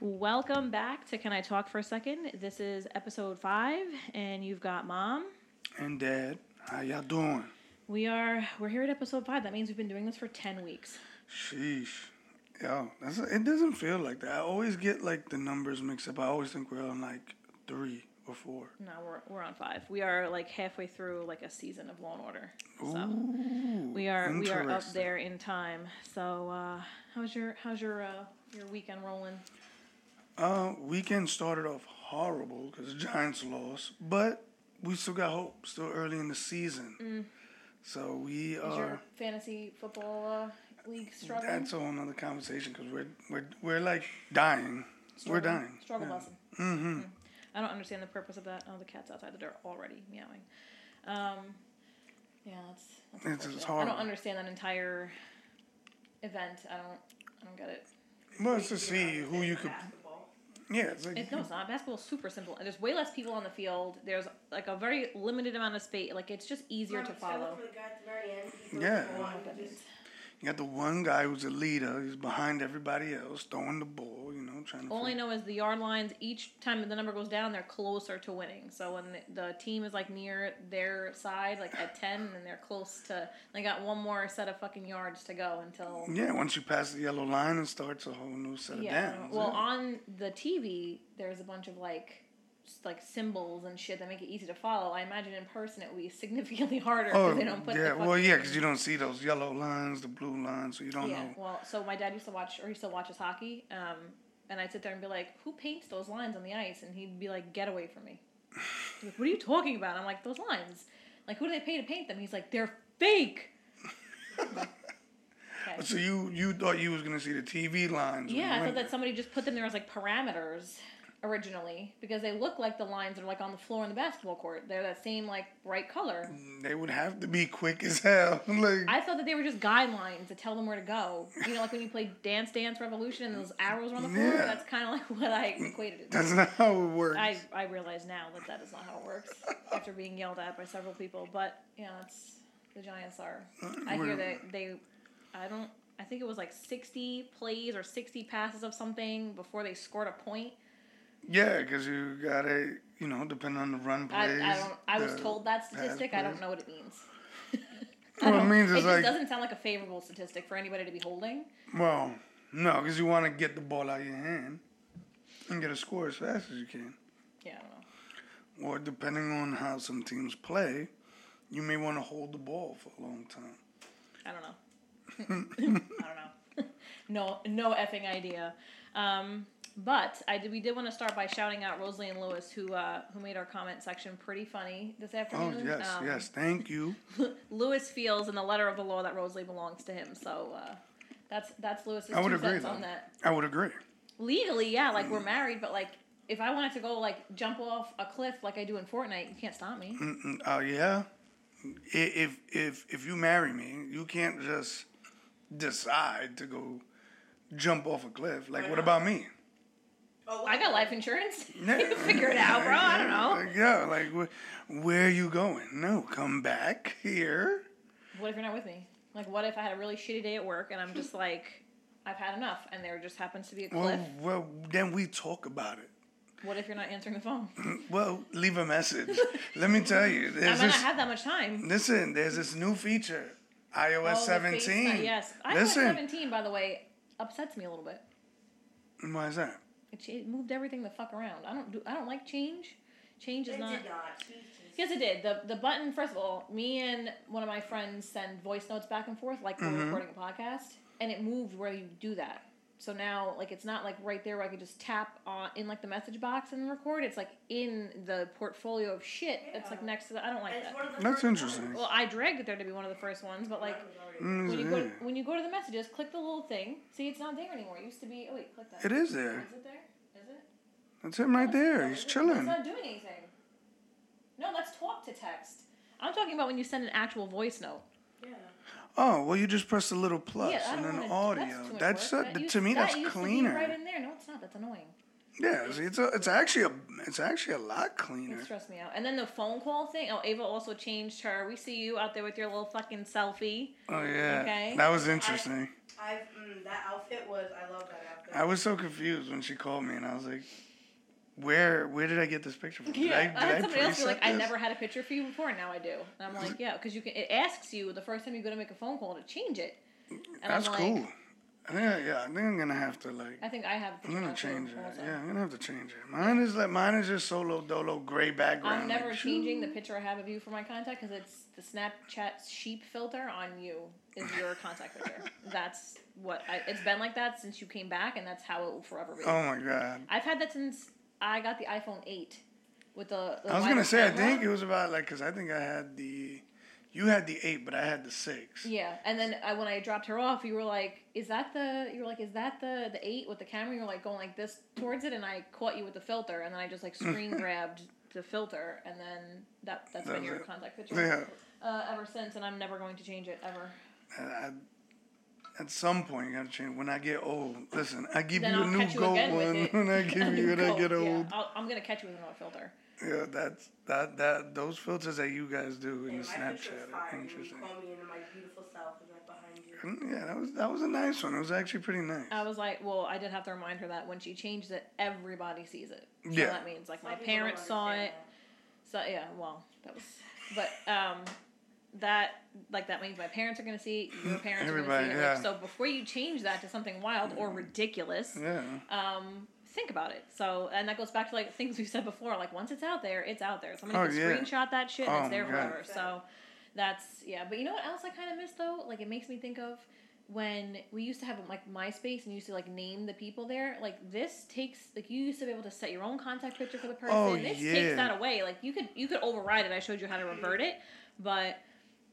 Welcome back to Can I Talk for a Second? This is episode five, and you've got mom. And dad, how y'all doing? We are we're here at episode five. That means we've been doing this for ten weeks. Sheesh. Yo, that's, it doesn't feel like that. I always get like the numbers mixed up. I always think we're on like three or four. No, we're we're on five. We are like halfway through like a season of Law and Order. So Ooh, we are we are up there in time. So uh, how's your how's your uh, your weekend rolling? Uh, weekend started off horrible because the Giants lost, but we still got hope. Still early in the season, so we Is are. your fantasy football uh, league struggling? That's a whole nother conversation because we're we're we're like dying. We're dying. Struggle Yeah. lesson. Mm-hmm. I don't understand the purpose of that. Oh, the cat's outside the door already meowing. Um, yeah, that's. that's It's- it's. I don't understand that entire event. I don't. I don't get it. Well, it's to see who you could. Yeah, it's like It, no, it's not. Basketball's super simple, and there's way less people on the field. There's like a very limited amount of space. Like it's just easier to follow. Yeah. Oh you got the one guy who's a leader. He's behind everybody else, throwing the ball. You know, trying to. All I know is the yard lines. Each time the number goes down, they're closer to winning. So when the, the team is like near their side, like at ten, and they're close to, they got one more set of fucking yards to go until. Yeah, once you pass the yellow line, it starts a whole new set of Yeah. downs. Well, yeah. on the TV, there's a bunch of like, like symbols and shit that make it easy to follow. I imagine in person it would be significantly harder because Oh, they don't put. yeah. the Well, yeah, because you don't see those yellow lines, the blue lines, so you don't Yeah. know. Well, so my dad used to watch, or he still watches hockey. Um, and I'd sit there and be like, "Who paints those lines on the ice?" And he'd be like, "Get away from me!" He's like, what are you talking about? I'm like, "Those lines. Like, who do they pay to paint them?" He's like, "They're fake." Like, okay. So you you thought you was gonna see the TV lines? Yeah, I thought that somebody just put them there as like parameters originally because they look like the lines that are like on the floor in the basketball court. They're that same like bright color. Mm, they would have to be quick as hell. like, I thought that they were just guidelines to tell them where to go. You know, like when you play Dance Dance Revolution and those arrows are on the floor. Yeah. That's kind of like what I mm, equated it. to. that's not how it works. I I realize now that that is not how it works after being yelled at by several people. But yeah, it's the Giants are. I hear that they. I don't. I think it was like sixty plays or sixty passes of something before they scored a point. Yeah, because you gotta, you know, depending on the run I, plays. I don't. I was told that statistic. I don't know what it means. what it means it's just like- doesn't sound like a favorable statistic for anybody to be holding. Well, no, because you want to get the ball out of your hand and get a score as fast as you can. Yeah, I don't know. Or depending on how some teams play, you may want to hold the ball for a long time. I don't know. I don't know. no, no effing idea. Um, but I did. We did want to start by shouting out Rosalie and Lewis, who uh, who made our comment section pretty funny this afternoon. Oh afternoon. yes, Um, yes, thank you. Lewis feels in the letter of the law that Rosalie belongs to him, so uh, that's that's Lewis's I would two agree, cents though. on that. I would agree. Legally, yeah, like we're married, but like if I wanted to go like jump off a cliff like I do in Fortnite, you can't stop me. Mm-mm, Oh yeah. I- If if if you marry me, you can't just decide to go jump off a cliff. Like, what about me? Oh, I got life insurance. Yeah. you figure it out, bro. I don't know. Yeah, like wh- where are you going? No, come back here. What if you're not with me? Like, what if I had a really shitty day at work and I'm just like, I've had enough, and there just happens to be a cliff? Well, well, then we talk about it. What if you're not answering the phone? Well, leave a message. Let me tell you, I might not have that much time. Listen, there's this new feature, iOS Oh, the 17. FaceTime, yes, iOS Listen, 17, by the way, upsets me a little bit. why is that? It, ch- it moved everything the fuck around. I don't do. I don't like change. Change is It not. did not. Yes, it did. The the button. First of all, me and one of my friends send voice notes back and forth like we're Mm-hmm. recording a podcast, and it moved where you do that. So now, like, it's not like right there where I could just tap on in like the message box and record. It's like in the portfolio of shit that's like next to the. I don't like it's that. one of the That's interesting. ones. Well, I dragged it there to be one of the first ones, but like Mine was Mm, when you go yeah. when you go to the messages, click the little thing. See, it's not there anymore. It used to be. Oh wait, click that. It is there. Is it there? Is it? That's him right there. He's It's chilling. not doing anything. No, let's talk to text. I'm talking about when you send an actual voice note. Yeah. Oh, well, you just press the little plus yeah, and don't then audio. That's, too That's work. uh, That used- to me, that that's used cleaner. right in there. No, it's not. That's annoying. Yeah, see, it's a, it's actually a, it's actually a lot It cleaner. stressed me out. And then the phone call thing. Oh, Ava also changed her. We see you out there with your little fucking selfie. Oh yeah, Okay. that was interesting. I've mm, that outfit was I love that outfit. I was so confused when she called me, and I was like, "Where, where did I get this picture from? Did Yeah, I, I, did had somebody else be like, "I never had a picture for you before, and now I do." And I'm like, "Yeah," because you can. It asks you the first time you go to make a phone call to change it. And That's I'm like, cool. I think, I- yeah, I think I'm gonna have to like. I think I have. I'm gonna change it. also. Yeah, I'm gonna have to change it. Mine is like mine is just solo dolo gray background. I'm never like, changing the picture I have of you for my contact because it's the Snapchat sheep filter on you is your contact picture. That's what I, it's been like that since you came back, and that's how it will forever be. Oh my god. I've had that since I got the iPhone eight with the. the I was gonna say I think it was about like because I think I had the, you had the eight, but I had the six. Yeah, and then I, when I dropped her off, you were like, "Is that the?" You were like, "Is that the the eight with the camera?" You were like going like this towards it, and I caught you with the filter, and then I just like screen grabbed the filter, and then that that's That been your it. contact picture Yeah. uh, ever since, and I'm never going to change it ever. I, at some point, you gotta change. When I get old, listen, I give Then you a I'll new you gold one. When I give you when I Cool, get yeah. old, I'll, I'm gonna catch you with another filter. yeah, that's that that those filters that you guys do in And my picture Snapchat are fire. You interesting. call me in my beautiful self right behind you. Mm, Yeah, that was that was a nice one. It was actually pretty nice. I was like, well, I did have to remind her that when she changed it, everybody sees it. So Yeah. that means like Some my parents saw it. understand So yeah, well, that was, but um, that like that means my parents are gonna see it, your parents are Everybody, gonna see it. yeah. Like, so before you change that to something wild or ridiculous, Yeah. um, think about it. So and that goes back to like things we've said before. Like once it's out there, it's out there. Somebody Oh, can yeah. screenshot that shit and Oh, it's there forever. So that's yeah. But you know what else I kind of miss though? Like it makes me think of when we used to have like MySpace and you used to like name the people there. Like this takes like you used to be able to set your own contact picture for the person. Oh, this yeah. takes that away. Like you could you could override it. I showed you how to revert it, but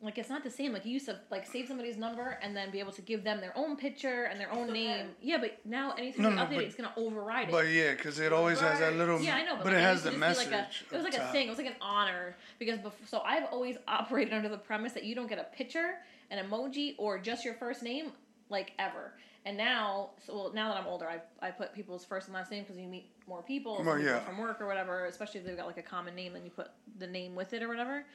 like it's not the same. Like you used to like save somebody's number and then be able to give them their own picture and their own Still name. can. Yeah, but now anything No, you no, update but- it's gonna override it. But yeah, because it always has that little. Yeah, I know, but, but like, it has the message. Like a, it was up like a top. thing. It was like an honor because bef- so I've always operated under the premise that you don't get a picture, an emoji, or just your first name like ever. And now, so well, now that I'm older, I I put people's first and last name because you meet more people, Well, people yeah. from work or whatever. Especially if they've got like a common name, then you put the name with it or whatever.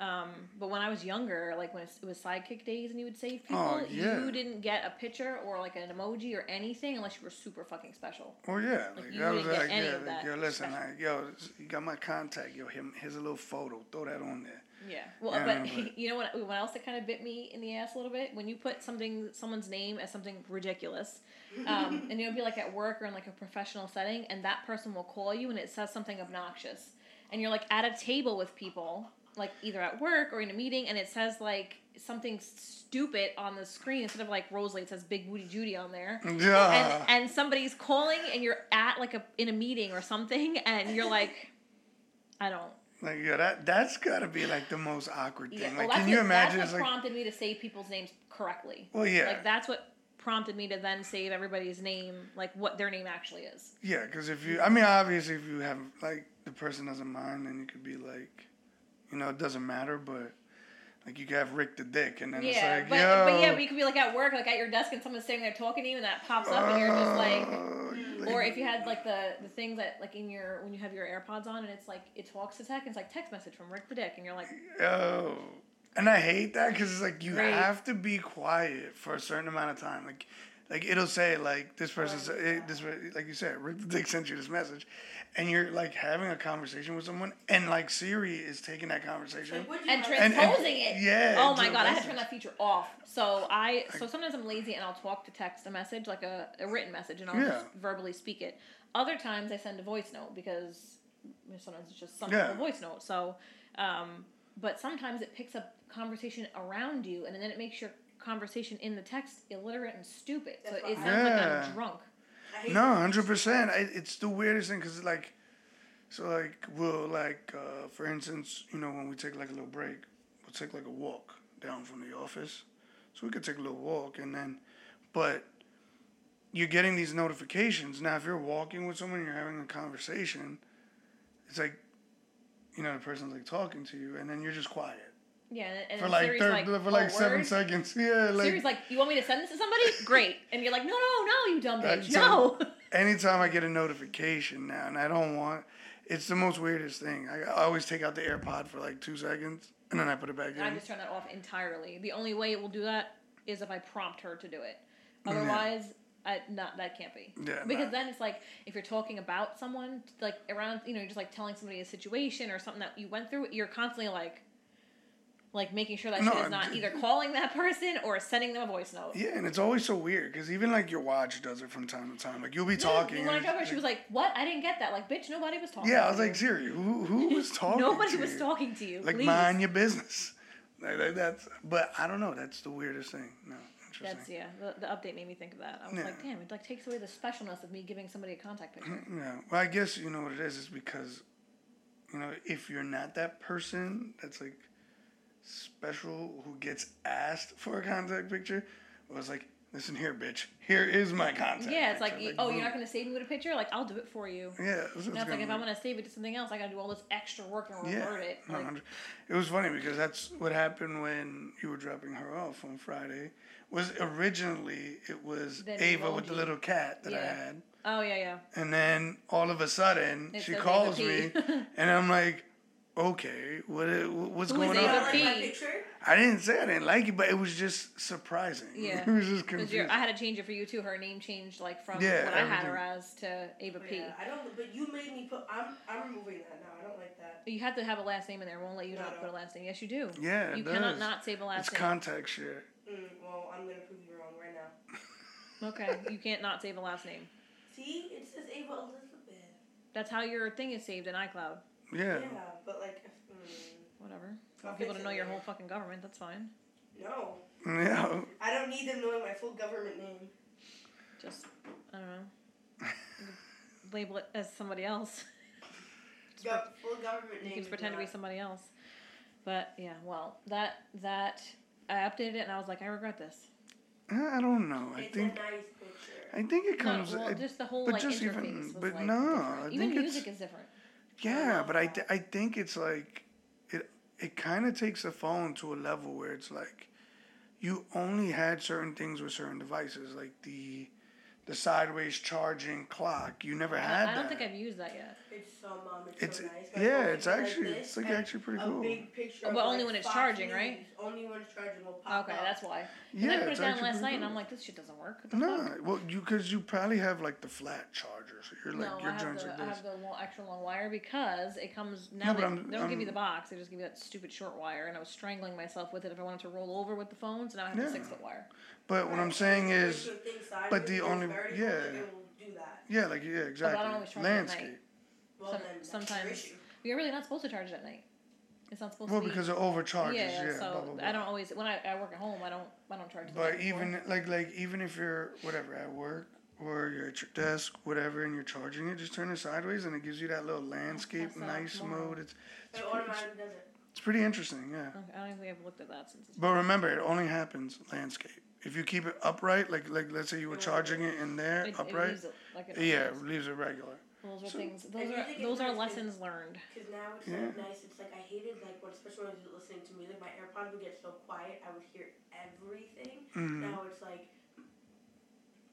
Um, but when I was younger, like when it was sidekick days and you would save people, Oh, yeah. you didn't get a picture or like an emoji or anything unless you were super fucking special. Oh yeah, Like, like, you that was wouldn't get like, any yeah, of that yo, listen, like, yo, you got my contact, yo, him, here's a little photo, throw that on there. Yeah. Well, Yeah, but but- you know what? What else that kind of bit me in the ass a little bit when you put something, someone's name as something ridiculous, um, and you'll be like at work or in like a professional setting, and that person will call you and it says something obnoxious, and you're like at a table with people, like either at work or in a meeting, and it says like something stupid on the screen instead of like Rosalie, it says Big Booty Judy on there. Yeah. And, and somebody's calling and you're at like a in a meeting or something and you're like I don't like, yeah, that that's got to be like the most awkward thing. Yeah, like, well, that's can you imagine? That's what like, prompted me to say people's names correctly. well, yeah, Like that's what prompted me to then save everybody's name, like what their name actually is. yeah, because if you, I mean, obviously, if you have like the person doesn't mind, then you could be like, you know, it doesn't matter, but like you could have Rick the Dick, and then yeah, it's like, but yo, but yeah, but you could be like at work, like at your desk, and someone's sitting there talking to you, and that pops up, and you're just like. uh, Or if you had like the the thing that like in your when you have your AirPods on and it's like it talks to text, and it's like text message from Rick the Dick, and you're like, oh. And I hate that because it's like you Great. have to be quiet for a certain amount of time. Like, like it'll say like this person, Right. said this like you said, Rick the Dick sent you this message, and you're like having a conversation with someone, and like Siri is taking that conversation. Like, and have- And- and- transposing it. yeah, Oh my god, I had to turn that feature off. So I so sometimes I'm lazy and I'll talk to text a message like a, a written message and I'll Yeah. just verbally speak it. Other times I send a voice note because sometimes it's just some Yeah. a voice note. So, um, but sometimes it picks up conversation around you and then it makes your conversation in the text illiterate and stupid. So it sounds I- like I'm drunk. No, hundred percent. It's the weirdest thing because like, so like we'll like uh, for instance, you know, when we take like a little break, we'll take like a walk down from the office, so we could take a little walk and then, but you're getting these notifications now. If you're walking with someone, you're having a conversation. It's like, you know, the person's like talking to you, and then you're just quiet Yeah, and, for like Siri's thir- like, for like "Oh, seven word?" seconds. Yeah, like Siri's like, you want me to send this to somebody? Great. And you're like, no, no, no, you dumb bitch, no. anytime I get a notification now, and I don't want, it's the most weirdest thing. I, I always take out the AirPod for like two seconds, and then I put it back in. I just turn that off entirely. The only way it will do that is if I prompt her to do it. Otherwise, I, not that can't be. Yeah, Because nah. then it's like if you're talking about someone, like around, you know, you're just like telling somebody a situation or something that you went through. You're constantly like, like making sure that No, shit is not d- either calling that person or sending them a voice note. Yeah, and it's always so weird because even like your watch does it from time to time. Like you'll be talking. when I and talked to her, she was like, "What? I didn't get that." Like, bitch, nobody was talking. Yeah, I was like, Siri, who who was talking? Nobody was you? talking to you. Like please. mind your business. Like, like, that's, but I don't know. That's the weirdest thing. No, interesting. That's yeah. The, the update made me think of that. I was Yeah. like, damn, it like takes away the specialness of me giving somebody a contact picture. Yeah. Well, I guess you know what it is. Is because, you know, if you're not that person that's like special who gets asked for a contact picture, it's like, listen here, bitch. Here is my contact. yeah, it's like, picture. oh, you're not gonna save me with a picture? Like, I'll do it for you. Yeah. Is it's like gonna if I be- want to save it to something else, I gotta do all this extra work and Yeah, revert it. no, Like, it was funny because that's what happened when you were dropping her off on Friday. Was originally it was Then Ava with the little cat that I had, oh yeah, yeah. and then all of a sudden It she calls me, and I'm like, okay, what what's Who is going Ava on? Like P? picture? I didn't say I didn't like it, but it was just surprising. Yeah. it was just 'Cause confusing. you're- I had to change it for you too. Her name changed like from Yeah, what I had her as to Ava P. Yeah, I don't. But you made me put. I'm. I'm removing that now. I don't like that. You have to have a last name in there. It won't let you No, not put a last name. Yes, you do. yeah, it you cannot does. not save a last It's name. contact share. Mm, well, I'm gonna prove you wrong right now. okay, you can't not save a last name. See, it says Ava Elizabeth. That's how your thing is saved in iCloud. Yeah. Yeah, but like, mm, Whatever. I'll Want people to know your whole fucking government. That's fine. no, Yeah. I don't need them knowing my full government name. Just I don't know. Label it as somebody else. Go, full government name. You can is pretend to be somebody else. But yeah, well, that that I updated it and I was like, I regret this. I don't know. I It's think a nice picture. I think it No, comes. well, just the whole but like just interface even- was but like no, different. I Even think it's- music is different. Yeah, but I, that. I think it's like it it kind of takes the phone to a level where it's like you only had certain things with certain devices, like the the sideways charging clock. You never had I, I don't that. think I've used that yet. It's so mom. It's, It's- so nice. My yeah, it's actually- this it's, like, actually pretty a cool. big picture. But of, only like, when it's Fox charging, News. right? Only when it's charging will pop Okay, up. that's why. yeah, and I put it's it down last pretty night and. I'm like, this shit doesn't work. No, fuck? well, you because you probably have like the flat charger, so you're like no, your I have, joints the, like I have the long, extra long wire because it comes now. No, but they, I'm- they don't give you the box; they just give you that stupid short wire. And I was strangling myself with it if I wanted to roll over with the phone, so now I have the six foot wire. But what I'm saying is, you put things sideways, but the only- yeah. cool, It will do that. yeah, like yeah, exactly. always charge it at night. Landscape. Well, Some- then that's sometimes- your issue. You're really not supposed to charge it at night. It's not supposed Well, to be. because it overcharges. yeah, Yeah, so blah, blah, blah. I don't always when I, I work at home. I don't I don't charge. the But night before. even like like even if you're whatever at work or you're at your desk, whatever, and you're charging it, just turn it sideways and it gives you that little landscape, test nice tomorrow. mode. It's It it's pretty, automatically does it. it's pretty interesting, yeah. Okay, I don't think I've looked at that since. But remember, it only happens landscape. If you keep it upright, like like let's say you were charging it in there it, it upright, leaves it like it yeah, leaves it regular. Those are So- things. Those are think it's those are nice, lessons learned. Because now it's Yeah. like nice. It's like I hated like when especially when I was listening to music, my AirPods would get so quiet I would hear everything. hmm Now it's like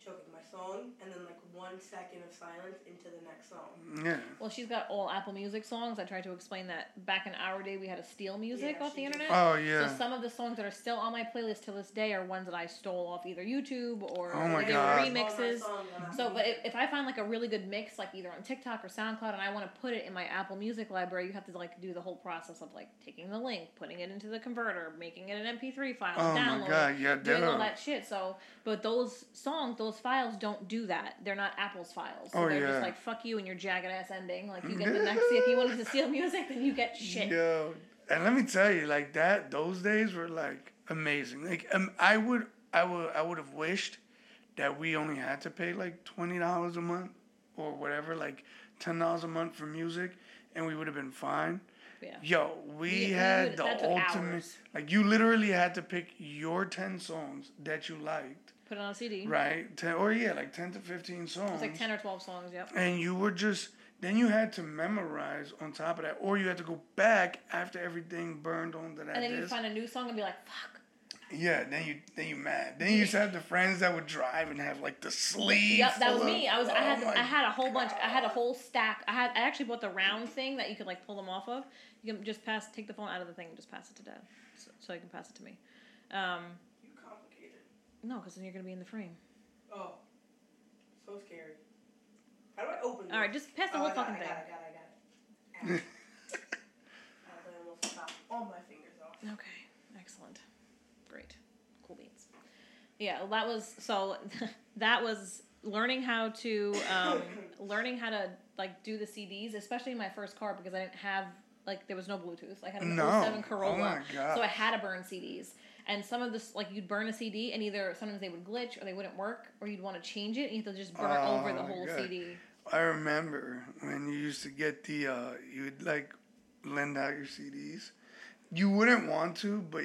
choking my song and then like one second of silence into the next song. Yeah. Well, she's got all Apple Music songs. I tried to explain that back in our day we had to steal music Yeah, off the did. internet. Oh yeah. So some of the songs that are still on my playlist to this day are ones that I stole off either YouTube or Oh my God. remixes. All my songs on Apple So, but if, if I find like a really good mix, like either on TikTok or SoundCloud, and I want to put it in my Apple Music library, you have to like do the whole process of like taking the link, putting it into the converter, making it an MP3 file, Oh my download God, yeah, it, doing all that shit. So, but those songs, those files don't do that. They're not Apple's files. So Oh, they're yeah. just like fuck you and your jagged ass ending. Like you get the next. If you wanted to steal music, then you get shit. Yo, and let me tell you, like that, those days were like amazing. Like, um, I would, I would, I would have wished that we only had to pay like twenty dollars a month or whatever, like ten dollars a month for music, and we would have been fine. Yeah. Yo, we, We- we had would- the ultimate. hours. Like, you literally had to pick your ten songs that you liked, Put it on a CD. right? Ten, or yeah, like ten to fifteen songs. It was like ten or twelve songs. Yep. and you were just then you had to memorize on top of that, or you had to go back after everything burned onto that And then you find a new song and be like, fuck. yeah, then you then you mad. Then you used to have the friends that would drive and have like the sleeve. Yep, that was of- me. I was. I had. Oh I had a whole bunch. I had a whole stack. I had. I actually bought the round thing that you could like pull them off of. You can just pass. Take the phone out of the thing and just pass it to dad, so, so you can pass it to me. Um. No, because then you're gonna be in the frame. Oh, so scary. How do I open? It? All right, this? just pass the Oh, whole got fucking it, thing. I got it, I got it, I got. I almost chopped all my fingers off. Okay, excellent, great, cool beans. Yeah, that was so. that was learning how to um, learning how to like do the CDs, especially in my first car because I didn't have like there was no Bluetooth. I had an No. 07 Corolla, Oh my so I had to burn CDs. And some of this, like you'd burn a CD, and either sometimes they would glitch or they wouldn't work, or you'd want to change it, and you have to just burn Oh over the whole God. CD. I remember when you used to get the, uh, you would like lend out your CDs. You wouldn't want to, but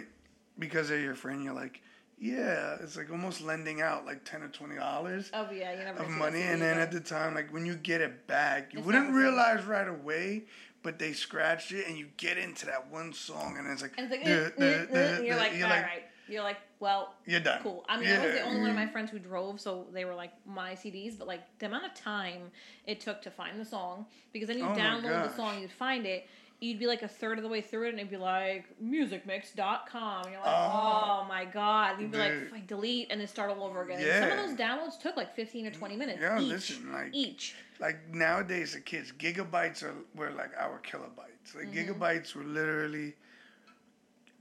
because they're your friend, you're like, yeah, it's like almost lending out like 10 or $20 Oh yeah, you never of money. And then at the time, like when you get it back, you It's wouldn't not the same. realize right away, but they scratched it and you get into that one song and it's like, And it's like, duh, eh, duh, eh, eh, duh, and you're like, all right. You're like, well, You're done. cool. I mean, I was the only one of my friends who drove, so they were like my CDs. But like the amount of time it took to find the song, because then you Oh download the song, you'd find it. You'd be like a third of the way through it, and it'd be like musicmix.com. And you're like, Oh. oh, my god. And you'd be Dude. like, like delete and then start all over again. And some of those downloads took like 15 or 20 minutes Yeah, each. listen, like- each. Like nowadays the kids gigabytes are were like our kilobytes like Mm-hmm. gigabytes were literally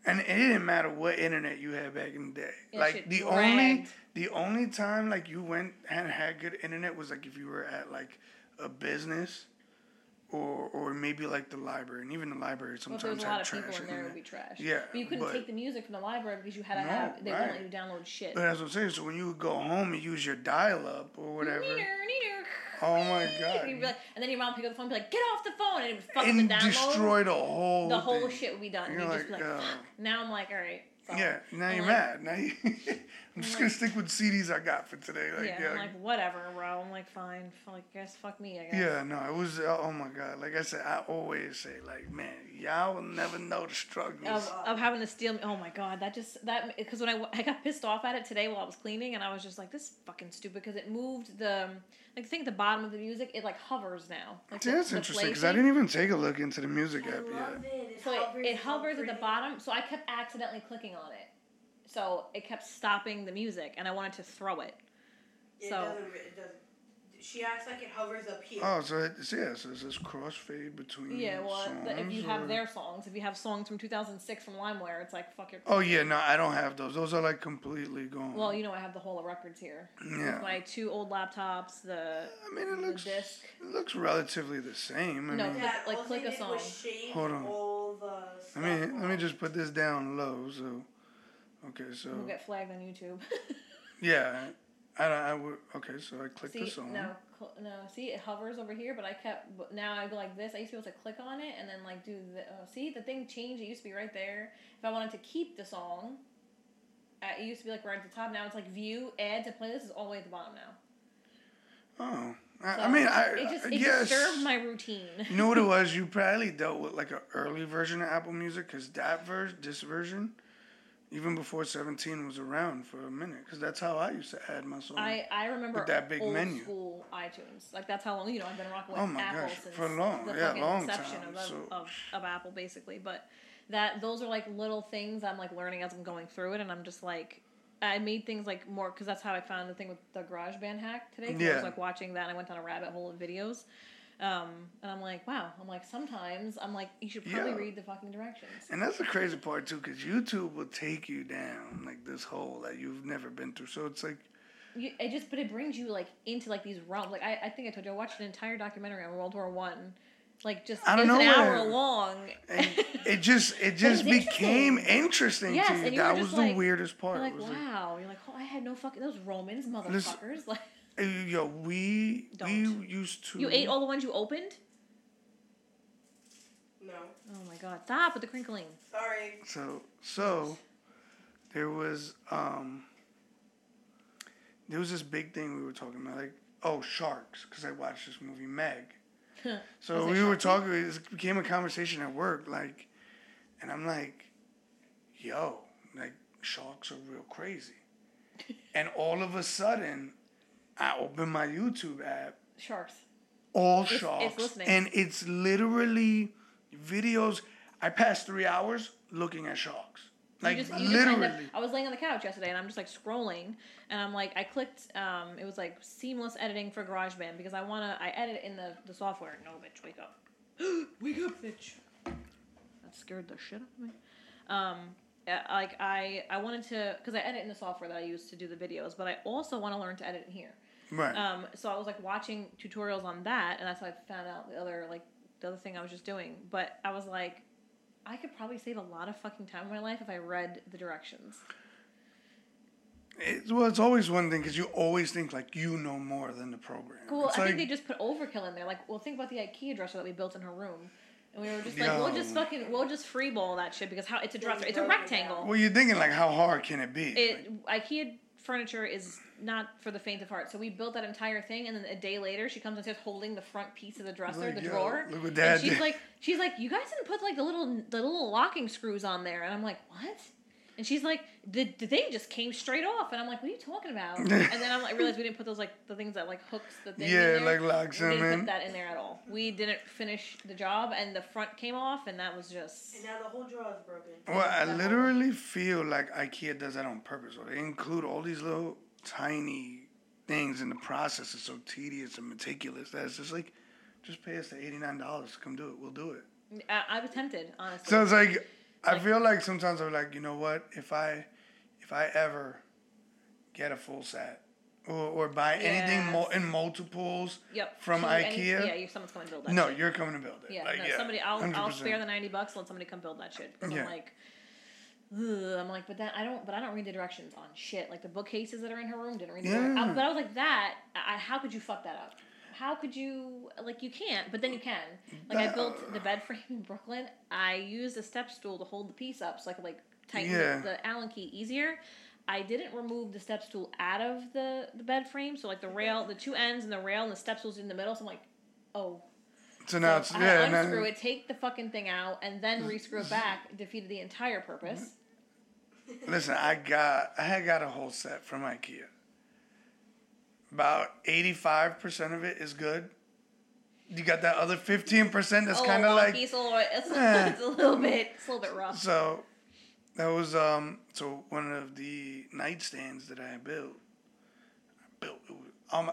and it didn't matter what internet you had back in the day That like the only the only time like you went and had good internet was like if you were at like a business or or maybe like the library and even the library Well, if sometimes there was a lot of people in there, it would be trash. Yeah, But you couldn't but- take the music from the library because you had to No, have, they wouldn't right. let you download shit. but that's what i'm saying so when you would go home and use your dial-up or whatever Neener, neener, Oh my and God. be like- and then your mom would pick up the phone and be like, get off the phone. And it would fuck and the download. destroy the whole the whole thing. shit would be done. You're You'd just be like, like, uh, fuck. Now I'm like, all right. so- Yeah, now I'm you're like- mad. Now you, I'm just gonna stick with CDs I got for today. Like, yeah, yeah, I'm like, whatever, bro. I'm like, fine. Like, guess fuck me, I guess. yeah, no, it was. Oh my god, like I said, I always say, like, man, y'all will never know the struggles. Of, of having to steal. Oh my god, that just that because when I I got pissed off at it today while I was cleaning and I was just like, this is fucking stupid because it moved the like the thing at the bottom of the music. It like hovers now. Like See, that's the interesting because I didn't even take a look into the music I app yet. it. It So hovers, it, it hovers at the bottom. So I kept accidentally clicking on it. So it kept stopping the music, and I wanted to throw it. It So- doesn't. It doesn't. She acts like it hovers up here. Oh, so it, so yeah, so it's this crossfade between Yeah, well, songs. the, if you have or- their songs, if you have songs from 2006 from LimeWire, it's like fuck your. Oh yeah, no, I don't have those. Those are like completely gone. Well, you know I have the whole of records here. yeah. With my two old laptops, the I mean, it the looks disc. it looks relatively the same. I No, mean, but- Dad, like, click a did was song. Hold on. all the let me stuff let me just put this down low. So, okay, so We'll get flagged on YouTube. yeah, I, I, okay. So I clicked see, the song. no, cl- no. See, it hovers over here, but I kept. Now I go like this. I used to be able to click on it and then like do the. Oh, see, the thing changed. It used to be right there. If I wanted to keep the song, uh, it used to be like right at the top. Now it's like view, add to playlist is all the way at the bottom now. Oh, I, So I mean, I it just uh, it yes. disturbed my routine. You know what it was? You probably dealt with like an early version of Apple Music because that version, this version, even before seventeen was around for a minute. Because that's how I used to add my songs. I, I remember that big old menu. school iTunes. Like that's how long you know I've been rocking with Oh my Apple gosh, since for long, the yeah, long inception time, of, of, so- of of Apple basically. But that those are like little things I'm like learning as I'm going through it, and I'm just like. I made things like more because that's how I found the thing with the GarageBand hack today. 'cause I was like watching that and I went down a rabbit hole of videos. Um, and I'm like, wow. I'm like, sometimes I'm like, you should probably Yeah. read the fucking directions. and that's the crazy part too, because YouTube will take you down like this hole that you've never been through. So it's like, You, it just, but it brings you like into like these realms. Like I, I think I told you I watched an entire documentary on World War One, like just it of was an hour long. and it just it just became interesting. interesting Yes, to you. you That was the weirdest part. You're like, was like, wow. You're like, oh, I had no fucking those Romans, motherfuckers. Like, Yo, we we Don't. used to. you ate all the ones you opened. No, Oh my god! Stop with the crinkling. sorry. So so, there was um. There was this big thing we were talking about, like oh sharks, because I watched this movie Meg. So Was it we were talking. It became a conversation at work, like, and I'm like, yo, like sharks are real crazy, and all of a sudden, I open my YouTube app Sharks. all It's- it's sharks, listening. and it's literally videos. I passed three hours looking at sharks. Like, you just, you just up, literally. I was laying on the couch yesterday and I'm just like scrolling and I'm like I clicked um it was like seamless editing for GarageBand because I wanna I edit in the, the software. No bitch, wake up. wake up, bitch. That scared the shit out of me. Um uh, like I I wanted to because I edit in the software that I use to do the videos, but I also want to learn to edit in here. Right. Um, so I was like watching tutorials on that, and that's how I found out the other like the other thing I was just doing. But I was like, I could probably save a lot of fucking time in my life if I read the directions. It's, well, it's always one thing because you always think like you know more than the program. Well, It's I like, think they just put overkill in there. Like, well, think about the IKEA dresser that we built in her room, and we were just like, we'll just fucking, we'll just freeball that shit because how it's a dresser, it's a rectangle. well, you're thinking like, how hard can it be? It IKEA furniture is not for the faint of heart. So we built that entire thing, and then a day later, she comes downstairs holding the front piece of the dresser, Like, the yo, drawer. look what and Dad she's did. like, she's like, you guys didn't put like the little the little locking screws on there, and I'm like, what? And she's like, the, the thing just came straight off, and I'm like, what are you talking about? and then I'm like, I realized we didn't put those like the things that like hooks the thing. Yeah, in there. like locks we them didn't in. put that in there at all. We didn't finish the job, and the front came off, and that was just. And now the whole drawer is broken. Well, I that literally feel like IKEA does that on purpose. Or they include all these little tiny things in the process. It's so tedious and meticulous that it's just like, just pay us the eighty nine dollars to come do it. We'll do it. I, I was tempted, honestly. So it's like, I Like- feel like sometimes I'm like, you know what? If I, if I ever get a full set or, or buy anything mo- in multiples, Yep. From So any- IKEA? yeah, someone's coming to build that. no, shit. you're coming to build it. Yeah, like, no, yeah, somebody. I'll, I'll spare the ninety bucks. Let somebody come build that shit. Because Yeah. I'm like, ugh, I'm like, but then I don't. But I don't read the directions on shit. Like the bookcases that are in her room didn't read. The Yeah. I, but I was like, that. I, how could you fuck that up? How could you like you can't, but then you can. Like I built the bed frame in Brooklyn. I used a step stool to hold the piece up so I could like tighten Yeah. the, the Allen key easier. I didn't remove the step stool out of the, the bed frame, so like the rail, the two ends and the rail and the step stool's in the middle. So I'm like, oh, So now so it's I yeah, and unscrew it, take the fucking thing out, and then mm-hmm. rescrew it back. Defeated the entire purpose. Listen, I got I had got a whole set from IKEA. About eighty five percent of it is good. You got that other fifteen percent that's Oh, kind of like piece, a little, it's, Eh. it's a little bit, it's a little bit rough. so. That was um so one of the nightstands that I built. I built it was um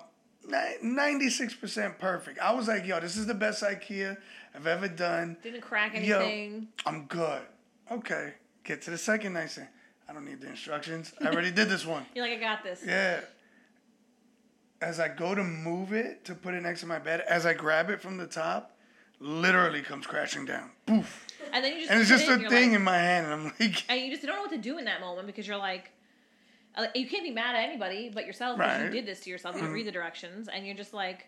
ninety six percent perfect. I was like, yo, this is the best IKEA I've ever done. Didn't crack Yo. anything. I'm good. Okay, get to the second nightstand. I don't need the instructions. I already did this one. You're like, I got this. Yeah. As I go to move it to put it next to my bed, as I grab it from the top, literally comes crashing down. Poof. And then you just And it's just it a thing like- in my hand, and I'm like, and you just don't know what to do in that moment because you're like, uh, you can't be mad at anybody but yourself because you did this to yourself. You didn't read the directions, and you're just like,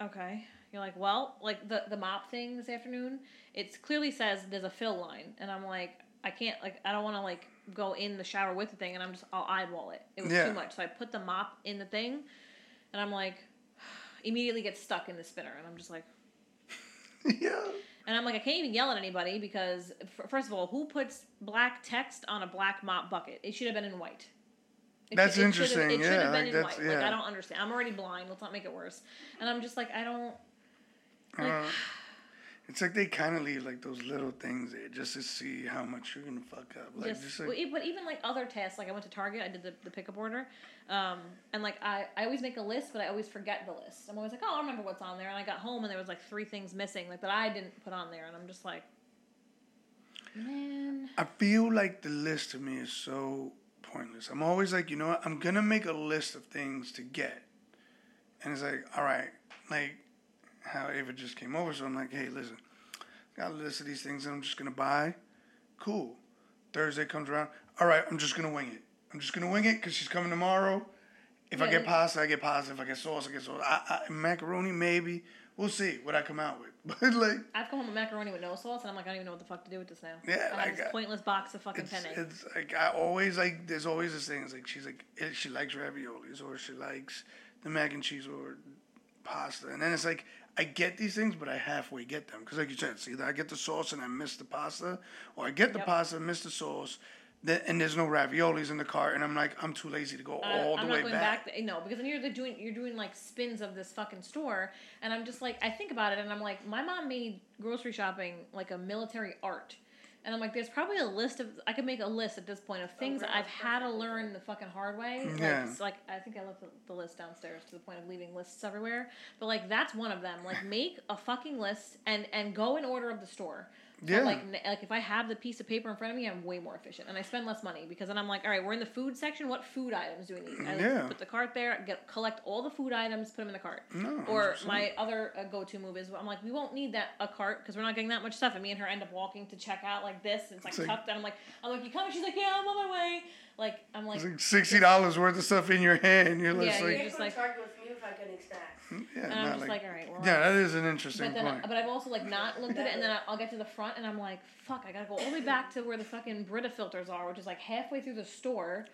okay. You're like, well, like the the mop thing this afternoon. It clearly says there's a fill line, and I'm like, I can't like I don't want to like go in the shower with the thing, and I'm just I'll eyeball it. It was Yeah. too much, so I put the mop in the thing, and I'm like, immediately get stuck in the spinner, and I'm just like. yeah. And I'm like, I can't even yell at anybody because, f- first of all, who puts black text on a black mop bucket? It should have been in white. It That's should- it should have- interesting, It should yeah, been like in that's- white. Like. I don't understand. I'm already blind. Let's not make it worse. And I'm just like, I don't. Like, Uh, it's like they kind of leave like those little things there just to see how much you're gonna fuck up. Like just, just, like, but even like other tests, like I went to Target, I did the, the pickup order, um, and like I, I always make a list, but I always forget the list. I'm always like, oh, I remember what's on there, and I got home and there was like three things missing, like that I didn't put on there, and I'm just like, man, I feel like the list to me is so pointless. I'm always like, you know what? I'm gonna make a list of things to get, and it's like, all right, like how Ava just came over, so I'm like, hey, listen, got a list of these things that I'm just gonna buy. Cool. Thursday comes around. All right, I'm just gonna wing it. I'm just gonna wing it because she's coming tomorrow. If I get pasta, I get pasta. If I get sauce, I get sauce. I, I, macaroni, maybe. We'll see what I come out with. But like, I've come home with macaroni with no sauce, and I'm like, I don't even know what the fuck to do with this now. Yeah, I like, have this uh, pointless box of fucking it's, penne. it's like I always like. There's always this thing. It's like she's like she likes raviolis or she likes the mac and cheese or pasta, and then it's like I get these things, but I halfway get them because, like you said, see, either I get the sauce and I miss the pasta, or I get the Yep. pasta and miss the sauce. Then, and there's no raviolis in the cart, and I'm like, I'm too lazy to go I- all the I'm way not going back. back. no, because then you're doing you're doing like spins of this fucking store, and I'm just like I think about it, and I'm like, my mom made grocery shopping like a military art, And I'm like, there's probably a list of I could make a list at this point of things right, I've had to learn the fucking hard way. Like, Yeah. it's like I think I left the, the list downstairs to the point of leaving lists everywhere. But like that's one of them. Like make a fucking list and and go in order of the store. So, Yeah. like like if I have the piece of paper in front of me, I'm way more efficient and I spend less money because then I'm like, all right, we're in the food section. What food items do we need? I Yeah. put the cart there, get collect all the food items, put them in the cart. No, Or my other uh, go-to move is I'm like, we won't need that a cart because we're not getting that much stuff. And me and her end up walking to check out like this. And it's like It's like- tucked. And I'm like, I'm like, you coming? She's like, yeah, I'm on my way. Like I'm like, It's like sixty dollars worth of stuff in your hand. You're Yeah, just you're like, You just just like- like Target with me without getting snacks. Yeah, and I'm just like, all right, we're yeah, that is an interesting But then, point. but I've also like not looked at it, and then I'll get to the front, and I'm like, "Fuck! I gotta go all the way back to where the fucking Brita filters are, which is like halfway through the store."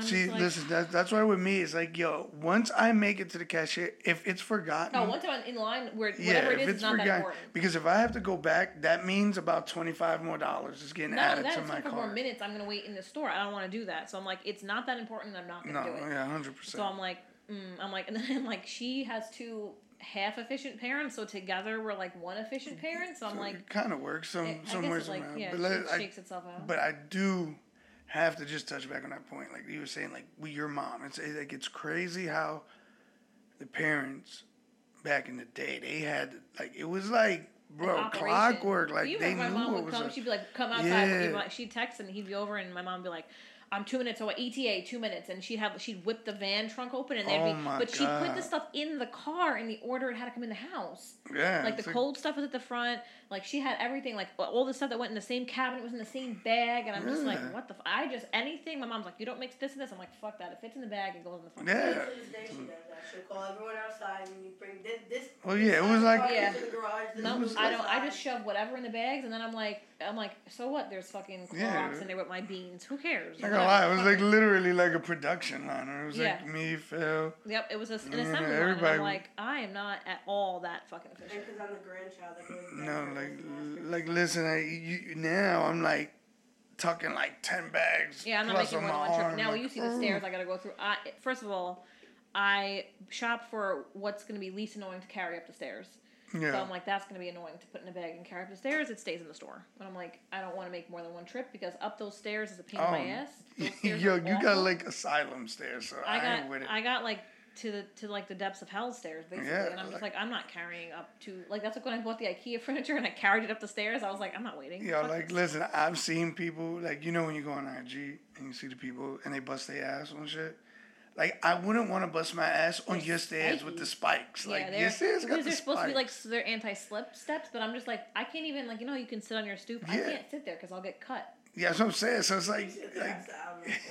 See, like, listen, that, that's why with me, it's like, yo, once I make it to the cashier, if it's forgotten, No, once I'm in line, where yeah, whatever it if it's it's not that important. because if I have to go back, that means about twenty five more dollars is getting Not added that, to my for more minutes. I'm gonna wait in the store. I don't want to do that. So I'm like, it's not that important. I'm not gonna No, do it. yeah, hundred percent. So. I'm like, mm, I'm like, and then I'm like, she has two half efficient parents, so together we're like one efficient parent. So I'm like, it kind of works some I- I some guess ways like, around, yeah, but let, I, shakes itself out. but I do have to just touch back on that point, like you were saying, like with your mom. It's it- like it's crazy how the parents back in the day they had like it was like bro clockwork. Like you they my mom knew it would come. she'd be like, "Come outside." Yeah. Like- She'd text and he'd be over, and my mom would be like. I'm two minutes oh, away. ETA two minutes, and she'd have she'd whip the van trunk open, and there'd Oh be. But she'd put the stuff in the car in the order it had to come in the house. yeah, Like the cold stuff was at the front. Like she had everything. Like all the stuff that went in the same cabinet was in the same bag, and I'm just like, what the? F-? I just anything. My mom's like, you don't mix this and this. I'm like, fuck that. If it's in the bag, it goes in the fucking. Yeah. bag. To this day, she does that. She'll call everyone outside and you bring this. Oh, this Well, this yeah, it side was of the like- car Yeah. into the garage, this No, moves I don't. I outside. just shove whatever in the bags, and then I'm like, I'm like, so what? There's fucking Clorox Yeah. in there with my beans. Who cares? Not gonna lie, it was like Fucking- literally like a production line. It was like Yeah. me, Phil. Yep, it was a, an Yeah, assembly line. And everybody- I'm like, I am not at all that fucking And efficient. because I'm the grandchild, that goes No, down like, like, listen, I, you, now I'm like tucking like ten bags. Yeah, I'm not making more than one trip. Now like, you see the stairs I gotta go through. I first of all, I shop for what's gonna be least annoying to carry up the stairs. Yeah, So I'm like, that's gonna be annoying to put in a bag and carry up the stairs. It stays in the store. But I'm like, I don't want to make more than one trip because up those stairs is a pain in my Oh. ass. Yo, you got like asylum stairs, so I, I got ain't with it. I got like to the to like the depths of hell stairs basically, Yeah, and I'm just like- like I'm not carrying up to like that's like when I bought the IKEA furniture and I carried it up the stairs. I was like I'm not waiting. Yeah, like, this. listen, I've seen people, like, you know, when you go on IG and you see the people and they bust their ass on shit. Like, I wouldn't want to bust my ass on your stairs with the spikes. Like, yeah, your stairs got because the they're supposed to be like spikes. s- they're anti-slip steps, but I'm just like I can't even like you know you can sit on your stoop. I can't sit there because I'll get cut. Yeah, that's what I'm saying. So it's like, like.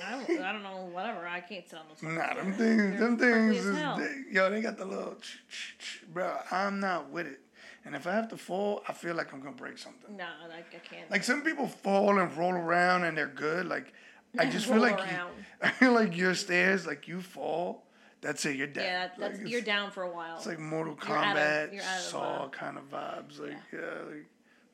I don't I don't know whatever. I can't sit on those. Nah, them things, them things is, they, yo, they got the little, ch- ch- ch- bro. I'm not with it. And if I have to fall, I feel like I'm gonna break something. Nah, like I can't. Like some people fall and roll around and they're good. Like I just feel like you. I feel like your stairs, like you fall, that's it. You're dead. yeah, that, Like, that's it's- you're down for a while. It's like Mortal You're out of- Kombat, you're out of, Saw uh, kind of vibes. Like yeah, like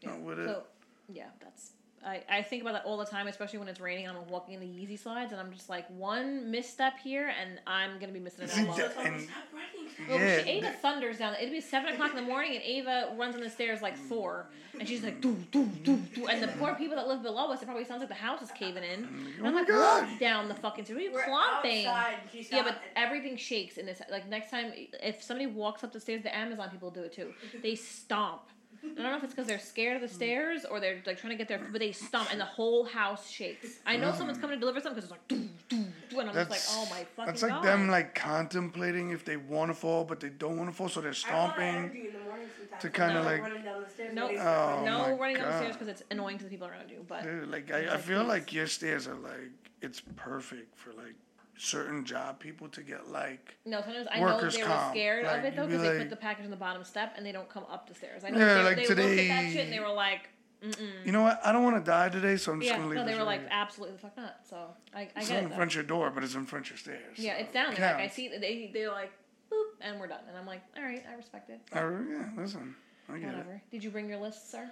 Yeah. not with it. Yeah, that's. I, I think about that all the time, especially when it's raining. I'm walking in the Yeezy slides, and I'm just like one misstep here, and I'm gonna be missing an See, elbow. that- So tell me, and- stop running. Well, Yeah, she, Ava thunders down. It'd be seven o'clock in the morning, and Ava runs on the stairs like four, and she's like doo doo doo doo. And the poor people that live below us, it probably sounds like the house is caving in. And Oh I'm my like, God. down the fucking stairs. What are We're clomping? outside. Yeah, but everything shakes in this. Like next time, if somebody walks up the stairs, the Amazon people do it too. They stomp. I don't know if it's because they're scared of the stairs or they're like trying to get there, but they stomp and the whole house shakes. I know someone's mm. coming to deliver something because it's like doo doo doo, and I'm just like, That's oh my fucking that's like god. them like contemplating if they want to fall, but they don't want to fall, so they're stomping. energy in the morning sometimes. to kinda not like- running down the stairs. Nope. Oh, start no my running down the God. stairs because it's annoying to the people around you. But Dude, like I, I feel like your stairs are like it's perfect for like certain job people to get like no, sometimes I know they were comp, scared like, of it though be because they like- put the package on the bottom step and they don't come up the stairs. I know Yeah, they, like they looked at that today- shit and they were like, mm you know what I don't want to die today, so I'm just yeah, gonna leave no, they were right like absolutely the fuck not. So I, I It's get not it. in though. front of your door, but it's in front of your stairs. Yeah, so it's down it there. Like I see that they they're like boop and we're done, and I'm like, all right, I respect it. I yeah, listen, I get it. Whatever. Did you bring your list, sir?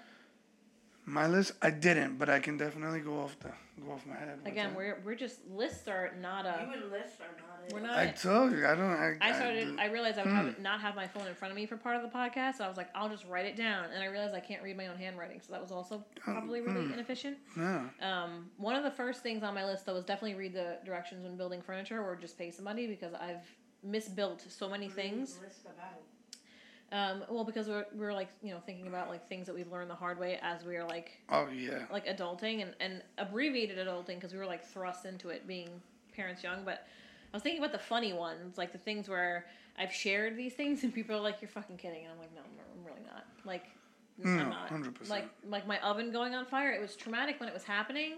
My list, I didn't, but I can definitely go off the go off my head. Again, we're we're just lists are not You a. and lists are not it. We're not. I told you, I don't. I, I started. I realized I would Hmm. have, not have my phone in front of me for part of the podcast, so I was like, I'll just write it down. And I realized I can't read my own handwriting, so that was also probably really hmm. inefficient. yeah. Um, one of the first things on my list though was definitely read the directions when building furniture, or just pay somebody because I've misbuilt so many things. List about. Um, well, because we're we're like you know thinking about like things that we've learned the hard way as we are like Oh yeah. like adulting and, and abbreviated adulting because we were like thrust into it being parents young. But I was thinking about the funny ones, like the things where I've shared these things and people are like, "You're fucking kidding," and I'm like, "No, I'm, really not." Like, No, I'm not. 100%. Like like my oven going on fire. It was traumatic when it was happening.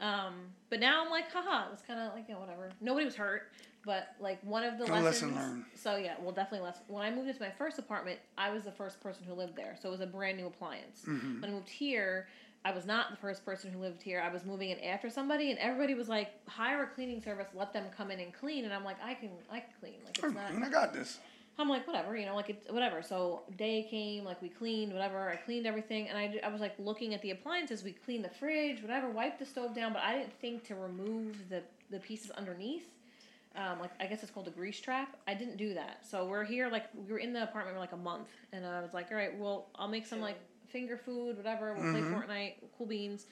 Um, but now I'm like, haha, it was kind of like, yeah, whatever. Nobody was hurt, but like one of the A lessons. lesson learned. So yeah, well, definitely less. When I moved into my first apartment, I was the first person who lived there, so it was a brand new appliance. Mm-hmm. When I moved here, I was not the first person who lived here. I was moving in after somebody, and everybody was like, hire a cleaning service, let them come in and clean. And I'm like, I can, I can clean. Like it's not. I got this. I'm like, whatever, you know, like it's whatever. So day came, like we cleaned, whatever. I cleaned everything, and I, I was like looking at the appliances. We cleaned the fridge, whatever, wiped the stove down, but I didn't think to remove the the pieces underneath. Um, like I guess it's called a grease trap. I didn't do that. So we're here, like we were in the apartment for like a month, and I was like, all right, well, I'll make some like finger food, whatever. We'll play Fortnite, cool beans.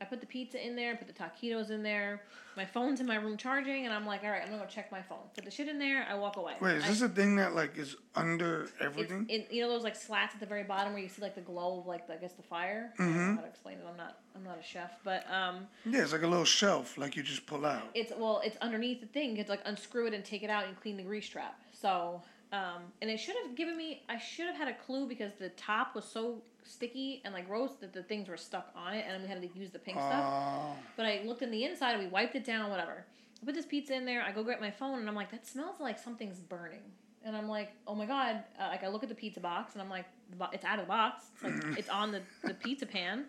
I put the pizza in there, put the taquitos in there. My phone's in my room charging, and I'm like, all right, I'm gonna go check my phone. Put the shit in there. I walk away. Wait, is I- this a thing that like is under everything? in, you know those like slats at the very bottom where you see like the glow of like the, I guess the fire. I don't know how to explain it. I'm not I'm not a chef, but um, yeah, it's like a little shelf, like you just pull out. it's well it's underneath the thing. It's like unscrew it and take it out and clean the grease trap. So um, and it should have given me I should have had a clue because the top was so sticky and like gross that the things were stuck on it and we had to use the pink stuff. Oh, But I looked in the inside and we wiped it down, whatever. I put this pizza in there. I go grab my phone and I'm like, that smells like something's burning. And I'm like, oh my god! Uh, like I look at the pizza box and I'm like, it's out of the box. It's like it's on the the pizza pan.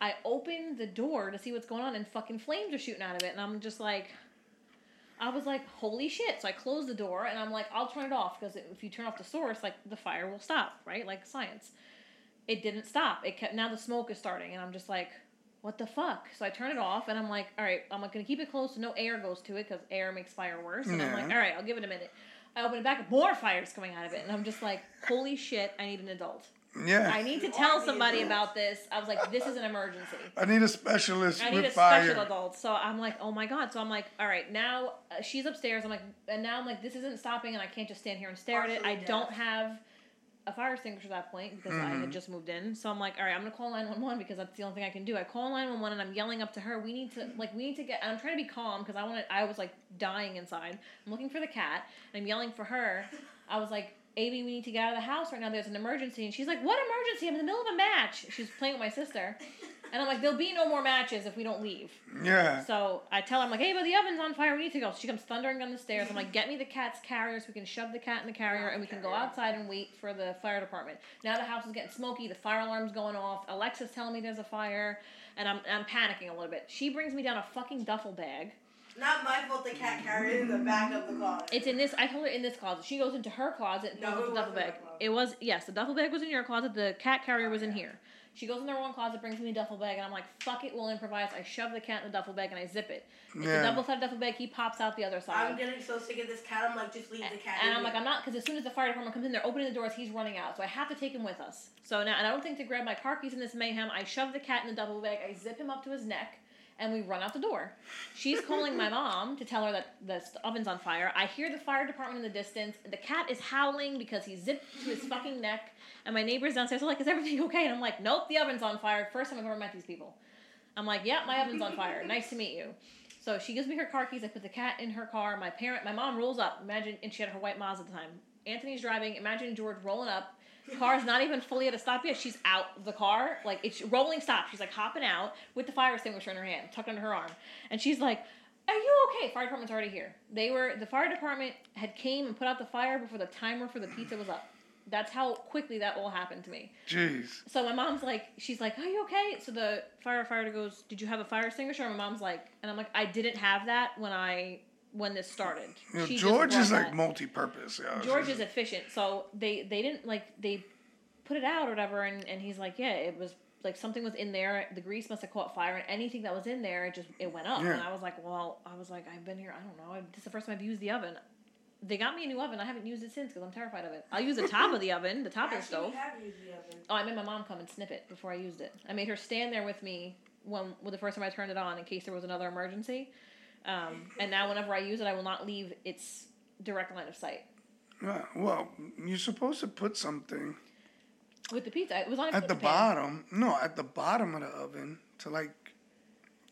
I open the door to see what's going on and fucking flames are shooting out of it. And I'm just like, I was like, holy shit! So I close the door and I'm like, I'll turn it off because if you turn off the source, like the fire will stop, right? Like science. It didn't stop. It kept. Now the smoke is starting, and I'm just like, what the fuck? So I turn it off, and I'm like, all right, I'm gonna keep it close so no air goes to it because air makes fire worse. And I'm like, all right, I'll give it a minute. I open it back, more fire's coming out of it, and I'm just like, holy shit! I need an adult. yeah. I need to You tell somebody about this. I was like, this is an emergency. I need a specialist I need with a fire. special adult. So I'm like, oh my god. So I'm like, all right, now uh, she's upstairs. I'm like, and now I'm like, this isn't stopping, and I can't just stand here and stare at it. I Partially don't have a fire extinguisher at that point because I had mm-hmm. just moved in. So I'm like, all right, I'm gonna call 911 because that's the only thing I can do. I call 911 and I'm yelling up to her. We need to like, we need to get. I'm trying to be calm because I wanted. I was like dying inside. I'm looking for the cat. And I'm yelling for her. I was like. Amy, we need to get out of the house right now. There's an emergency. And she's like, What emergency? I'm in the middle of a match. She's playing with my sister. And I'm like, There'll be no more matches if we don't leave. Yeah. So I tell her, I'm like, hey, but the oven's on fire. We need to go. She comes thundering down the stairs. I'm like, get me the cat's carrier so we can shove the cat in the carrier and we can go outside and wait for the fire department. Now the house is getting smoky. The fire alarm's going off. Alexa's telling me there's a fire, and I'm I'm panicking a little bit. She brings me down a fucking duffel bag. Not my fault the cat carried it in the back of the closet. It's in this. I told her in this closet. She goes into her closet and No, pulls it the duffel bag. her closet. It was yes, the duffel bag was in your closet. The cat carrier was in oh, here. She goes in her own closet, brings me a duffel bag, and I'm like, "Fuck it, we'll improvise." I shove the cat in the duffel bag and I zip it. It's Yeah. a double-sided duffel bag. He pops out the other side. I'm getting so sick of this cat. I'm like, just leave the cat. And in I'm like. I'm not, because as soon as the fire department comes in, they're opening the doors, he's running out. So I have to take him with us. So now, and I don't think to grab my car keys in this mayhem. I shove the cat in the double bag, I zip him up to his neck, and we run out the door. She's calling my mom to tell her that the oven's on fire. I hear the fire department in the distance. The cat is howling because he's zipped to his fucking neck. And my neighbors downstairs are like, Is everything okay? And I'm like, Nope, the oven's on fire. First time I've ever met these people. I'm like, Yeah, my oven's on fire. Nice to meet you. So she gives me her car keys. I put the cat in her car. My parent, my mom rolls up. Imagine, and she had her white Mazda at the time. Anthony's driving. Imagine George rolling up. Car's not even fully at a stop yet. She's out of the car, like it's rolling stop. She's like hopping out with the fire extinguisher in her hand, tucked under her arm, and she's like, "Are you okay?" Fire department's already here. They were the fire department had came and put out the fire before the timer for the pizza was up. That's how quickly that all happened to me. Jeez. So my mom's like, she's like, "Are you okay?" So the firefighter goes, "Did you have a fire extinguisher?" And my mom's like, and I'm like, "I didn't have that when I when this started." You know, George is like that. multi-purpose. Yeah. George is efficient, so they they didn't like they put it out or whatever, and, and he's like, yeah, it was like something was in there. The grease must have caught fire, and anything that was in there, it just it went up. Yeah. And I was like, well, I was like, I've been here. I don't know. This is the first time I've used the oven. They got me a new oven. I haven't used it since because I'm terrified of it. I'll use the top of the oven, the top of the stove. we have used the oven. Oh, I made my mom come and snip it before I used it. I made her stand there with me when well, the first time I turned it on in case there was another emergency. Um, and now whenever I use it, I will not leave its direct line of sight. Well, well, you're supposed to put something With the pizza, it was on a at pizza the pan. bottom. No, at the bottom of the oven to like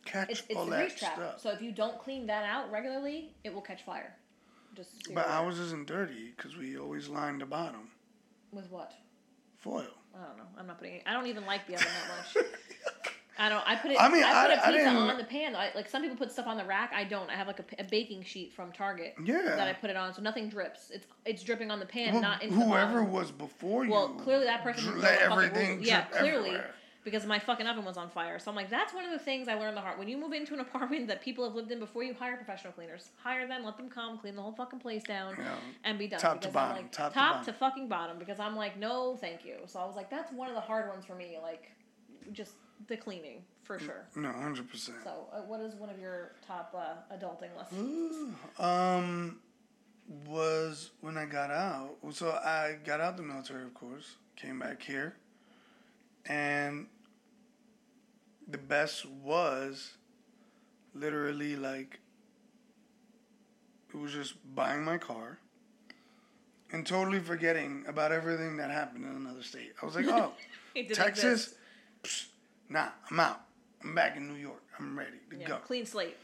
catch It's, it's all the that grease trap. stuff. So if you don't clean that out regularly, it will catch fire. Just so but aware. ours isn't dirty because we always line the bottom with what? foil. I don't know. I'm not putting. It, I don't even like the oven that much. I don't. I put it. I mean, I, I- put a I pizza on the pan. I, like some people put stuff on the rack. I don't. I have like a baking sheet from Target Yeah. that I put it on, so nothing drips. It's it's dripping on the pan, Well, not into whoever was before you. Well, clearly that person dr- didn't let know the fucking everything. Yeah, clearly. everywhere. Because my fucking oven was on fire. So I'm like, that's one of the things I learned the hard. When you move into an apartment that people have lived in before, you hire professional cleaners. Hire them, let them come, clean the whole fucking place down, Yeah. and be done. Top to Because I'm bottom, like, top to top bottom. to fucking bottom. Because I'm like, no, thank you. So I was like, that's one of the hard ones for me. Like, just the cleaning for sure. No, hundred percent. So, uh, what is one of your top uh, adulting lessons? Um, was when I got out. So I got out the military, of course. Came back here, and the best was literally like it was just buying my car and totally forgetting about everything that happened in another state. I was like, oh, Texas, psh, nah, I'm out. I'm back in New York. I'm ready to Yeah, go. clean slate.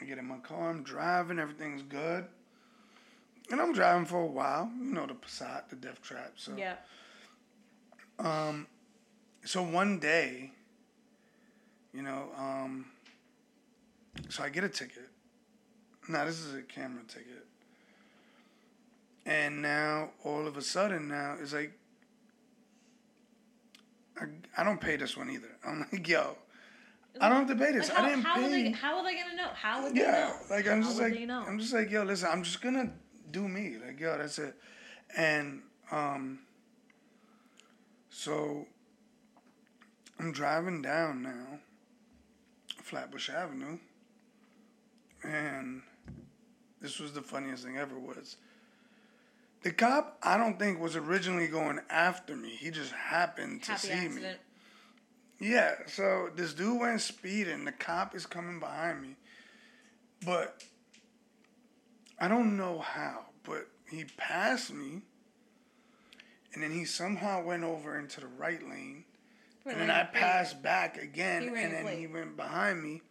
I get in my car, I'm driving, everything's good. And I'm driving for a while, you know, the Passat, the Death Trap. So, Yeah. um, so one day, you know, um, so I get a ticket. Now, this is a camera ticket. And now, all of a sudden, now, it's like, I, I don't pay this one either. I'm like, yo, I don't have to pay this. Like, how, I didn't how pay. Are they, how are they gonna know? How would they Yeah, know? like I'm How just like know? I'm just like yo, listen, I'm just gonna do me, like yo, that's it, and um, so I'm driving down now, Flatbush Avenue, and this was the funniest thing ever was. The cop, I don't think was originally going after me. He just happened to Happy see me. Yeah, so this dude went speeding. The cop is coming behind me. But I don't know how, but he passed me. And then he somehow went over into the right lane. And then I passed back again. And then he went behind me.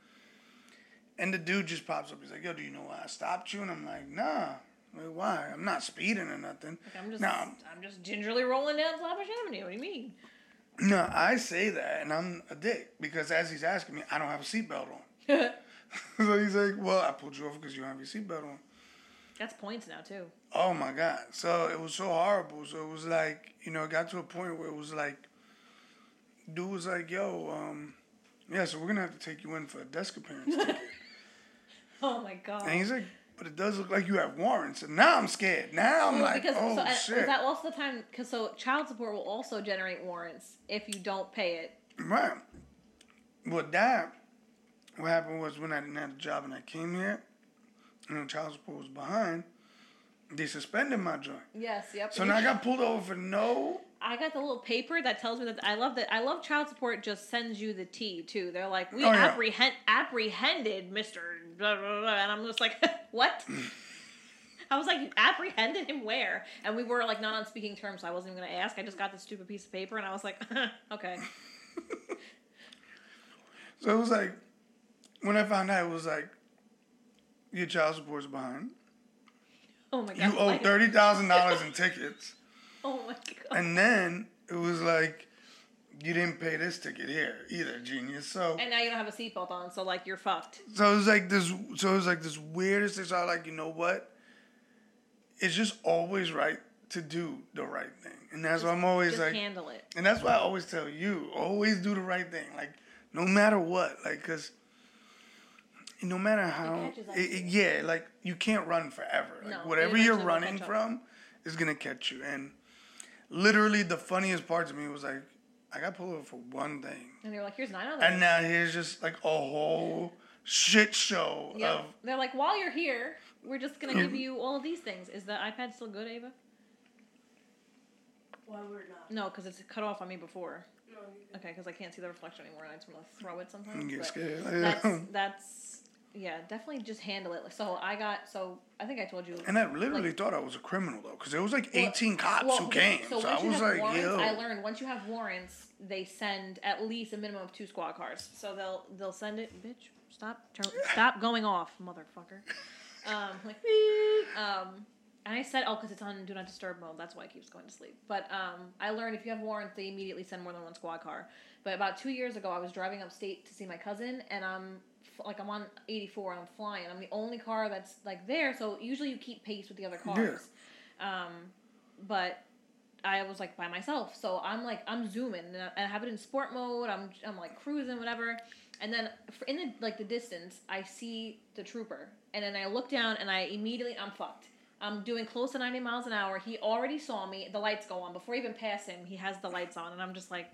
And the dude just pops up. He's like, yo, do you know why I stopped you? And I'm like, nah. Like, why? I'm not speeding or nothing. Like, I'm just, Nah, I'm just gingerly rolling down Flatbush Avenue. What do you mean? No, I say that, and I'm a dick because as he's asking me, I don't have a seatbelt on. so he's like, "Well, I pulled you over because you don't have your seatbelt on." That's points now too. Oh my god! So it was so horrible. So it was like, you know, it got to a point where it was like, dude was like, "Yo, um, yeah, so we're gonna have to take you in for a desk appearance ticket." Oh my god. and he's like, "But it does look like you have warrants." And now I'm scared. Now I'm Well, like, because "Oh so, and shit!" is that also the time? Because so child support will also generate warrants if you don't pay it. Right. Well, that, what happened was when I didn't have a job and I came here, and child support was behind, they suspended my joint. Yes. Yep. So now I got pulled over for no. I got the little paper that tells me that I love that. I love child support. Just sends you the T too. They're like, we Oh, yeah. apprehend apprehended Mister, and I'm just like, what? I was like, you apprehended him where? And we were like not on speaking terms, so I wasn't even gonna ask. I just got this stupid piece of paper, and I was like, okay. So it was like, when I found out, it was like, your child support's behind. Oh my god. You owe thirty thousand dollars in tickets, Oh my god. and then it was like, you didn't pay this ticket here either, genius. So And now you don't have a seatbelt on, so like you're fucked. So it was like this. So it was like this weirdest thing. So I was like, you know what? It's just always right to do the right thing, and that's why I'm always Just like, handle it. and that's why I always tell you, always do the right thing, like no matter what, like because. No matter how, catches it- it- yeah, like you can't run forever. Like No, whatever you're running from is gonna catch you. And literally, the funniest part to me was like, I got pulled over for one thing, And they're like, here's nine others. and now here's just like a whole shit show yeah. of. They're like, while you're here, we're just gonna give you all of these things. Is the iPad still good, Ava? Why we're not? No, because it's cut off on me before. No, Okay, because I can't see the reflection anymore, and I just want to throw it sometimes. Get but scared. That's that's yeah, definitely just handle it. So I got so I think I told you. And I literally like- thought I was a criminal though, because there was like Well- 18 cops well, who came. So, once I was like, warrants, yo. I learned once you have warrants, they send at least a minimum of two squad cars. So they'll they'll send it, bitch. Stop, turn, stop going off, motherfucker. Um, like, um, and I said, oh, because it's on do not disturb mode. That's why it keeps going to sleep. But um, I learned if you have warrants, they immediately send more than one squad car. But about two years ago, I was driving upstate to see my cousin, and I'm f- like I'm on 84 and I'm flying. I'm the only car that's like there, so usually you keep pace with the other cars. Um, but I was like by myself, so I'm like I'm zooming and I, and I have it in sport mode. I'm I'm like cruising whatever, and then in the like the distance, I see the trooper, and then I look down and I immediately I'm fucked. I'm doing close to 90 miles an hour. He already saw me. The lights go on before I even pass him. He has the lights on, and I'm just like,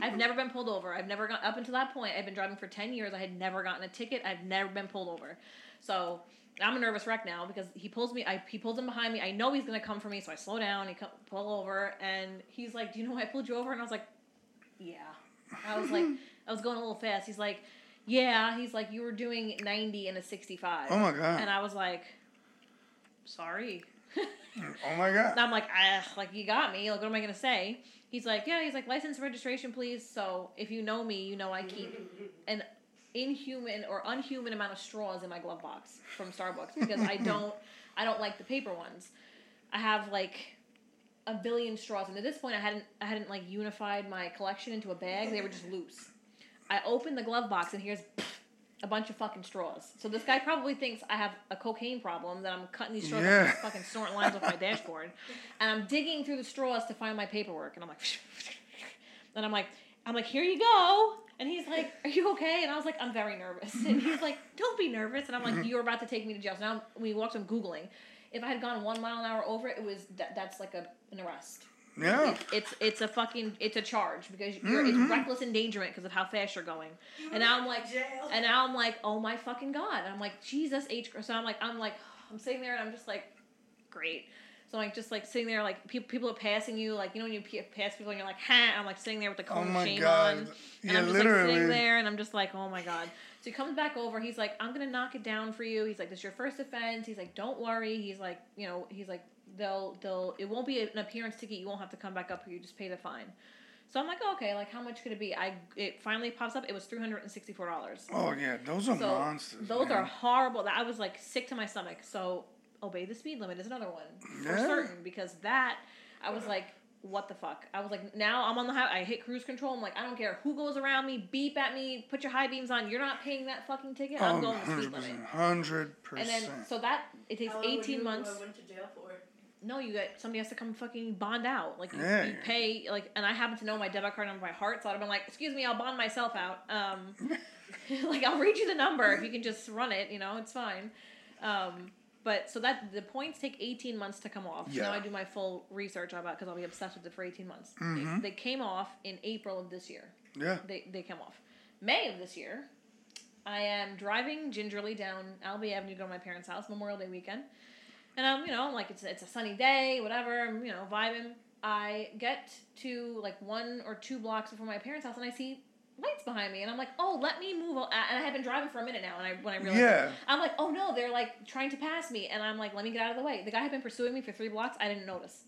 I've never been pulled over. I've never got up until that point. I've been driving for 10 years. I had never gotten a ticket. I've never been pulled over. So I'm a nervous wreck now because he pulls me. I he pulls in behind me. I know he's gonna come for me, so I slow down. He come, pull over, and he's like, "Do you know why I pulled you over?" And I was like, "Yeah." I was like, I was going a little fast. He's like, "Yeah." He's like, "You were doing 90 and a 65." oh my god. And I was like, "Sorry." oh my god. And I'm like, ah, like you got me. Like, what am I gonna say? He's like, yeah. He's like, license registration, please. So if you know me, you know I keep an inhuman or unhuman amount of straws in my glove box from Starbucks because I don't, I don't like the paper ones. I have like a billion straws, and at this point, I hadn't, I hadn't like unified my collection into a bag. They were just loose. I opened the glove box, and here's a bunch of fucking straws. So this guy probably thinks I have a cocaine problem that I'm cutting these straws Yeah. and fucking snorting lines off my dashboard, and I'm digging through the straws to find my paperwork, and I'm like, and I'm like, I'm like, here you go. And he's like, "Are you okay?" And I was like, "I'm very nervous." And he's like, "Don't be nervous." And I'm like, mm-hmm. "You're about to take me to jail." So now we walked. I'm googling. If I had gone one mile an hour over it, it was that, that's like a an arrest. Yeah. It- it's it's a fucking it's a charge because you're, Mhm. it's reckless endangerment because of how fast you're going. And now I'm like, jail. and now I'm like, oh my fucking god! And I'm like, Jesus H. So I'm like, I'm like, I'm sitting there and I'm just like, great. So I'm like just like sitting there like people people are passing you like you know when you pass people and you're like ha I'm like sitting there with the Oh cone of my shame god. on and Yeah, I'm just like sitting there and I'm just like oh my god. So he comes back over. He's like I'm gonna knock it down for you. He's like this is your first offense. He's like don't worry. He's like you know he's like they'll they'll it won't be an appearance ticket. You won't have to come back up here. You just pay the fine. So I'm like oh, okay like how much could it be? I it finally pops up. It was three hundred and sixty four dollars. Oh yeah, those are So monsters. those man. are horrible. That I was like sick to my stomach. So obey the speed limit is another one for Yeah. certain because that I was like, what the fuck? I was like, now I'm on the highway. I hit cruise control. I'm like, I don't care who goes around me. Beep at me. Put your high beams on. You're not paying that fucking ticket. I'm Oh, going the speed limit. 100%. And then so that it takes How long would 18 you, months. Uh, went to jail for? No, you get somebody has to come fucking bond out. Like you, Yeah. you pay like, and I happen to know my debit card number by heart, so I'd have been like, "Excuse me, I'll bond myself out." Um, like I'll read you the number if you can just run it. You know, it's fine. Um, but so that the points take eighteen months to come off. So Yeah. now I do my full research about because I'll be obsessed with it for eighteen months. Mhm. They, they came off in April of this year. Yeah. They they come off May of this year. I am driving gingerly down Albee Avenue to go to my parents' house Memorial Day weekend, and I'm you know like it's it's a sunny day, whatever. I'm you know vibing. I get to like one or two blocks before my parents' house, and I see lights behind me, and I'm like, oh, let me move. And I have been driving for a minute now, and I when I realized, Yeah. I'm like, oh no, they're like trying to pass me, and I'm like, let me get out of the way. The guy had been pursuing me for three blocks. I didn't notice.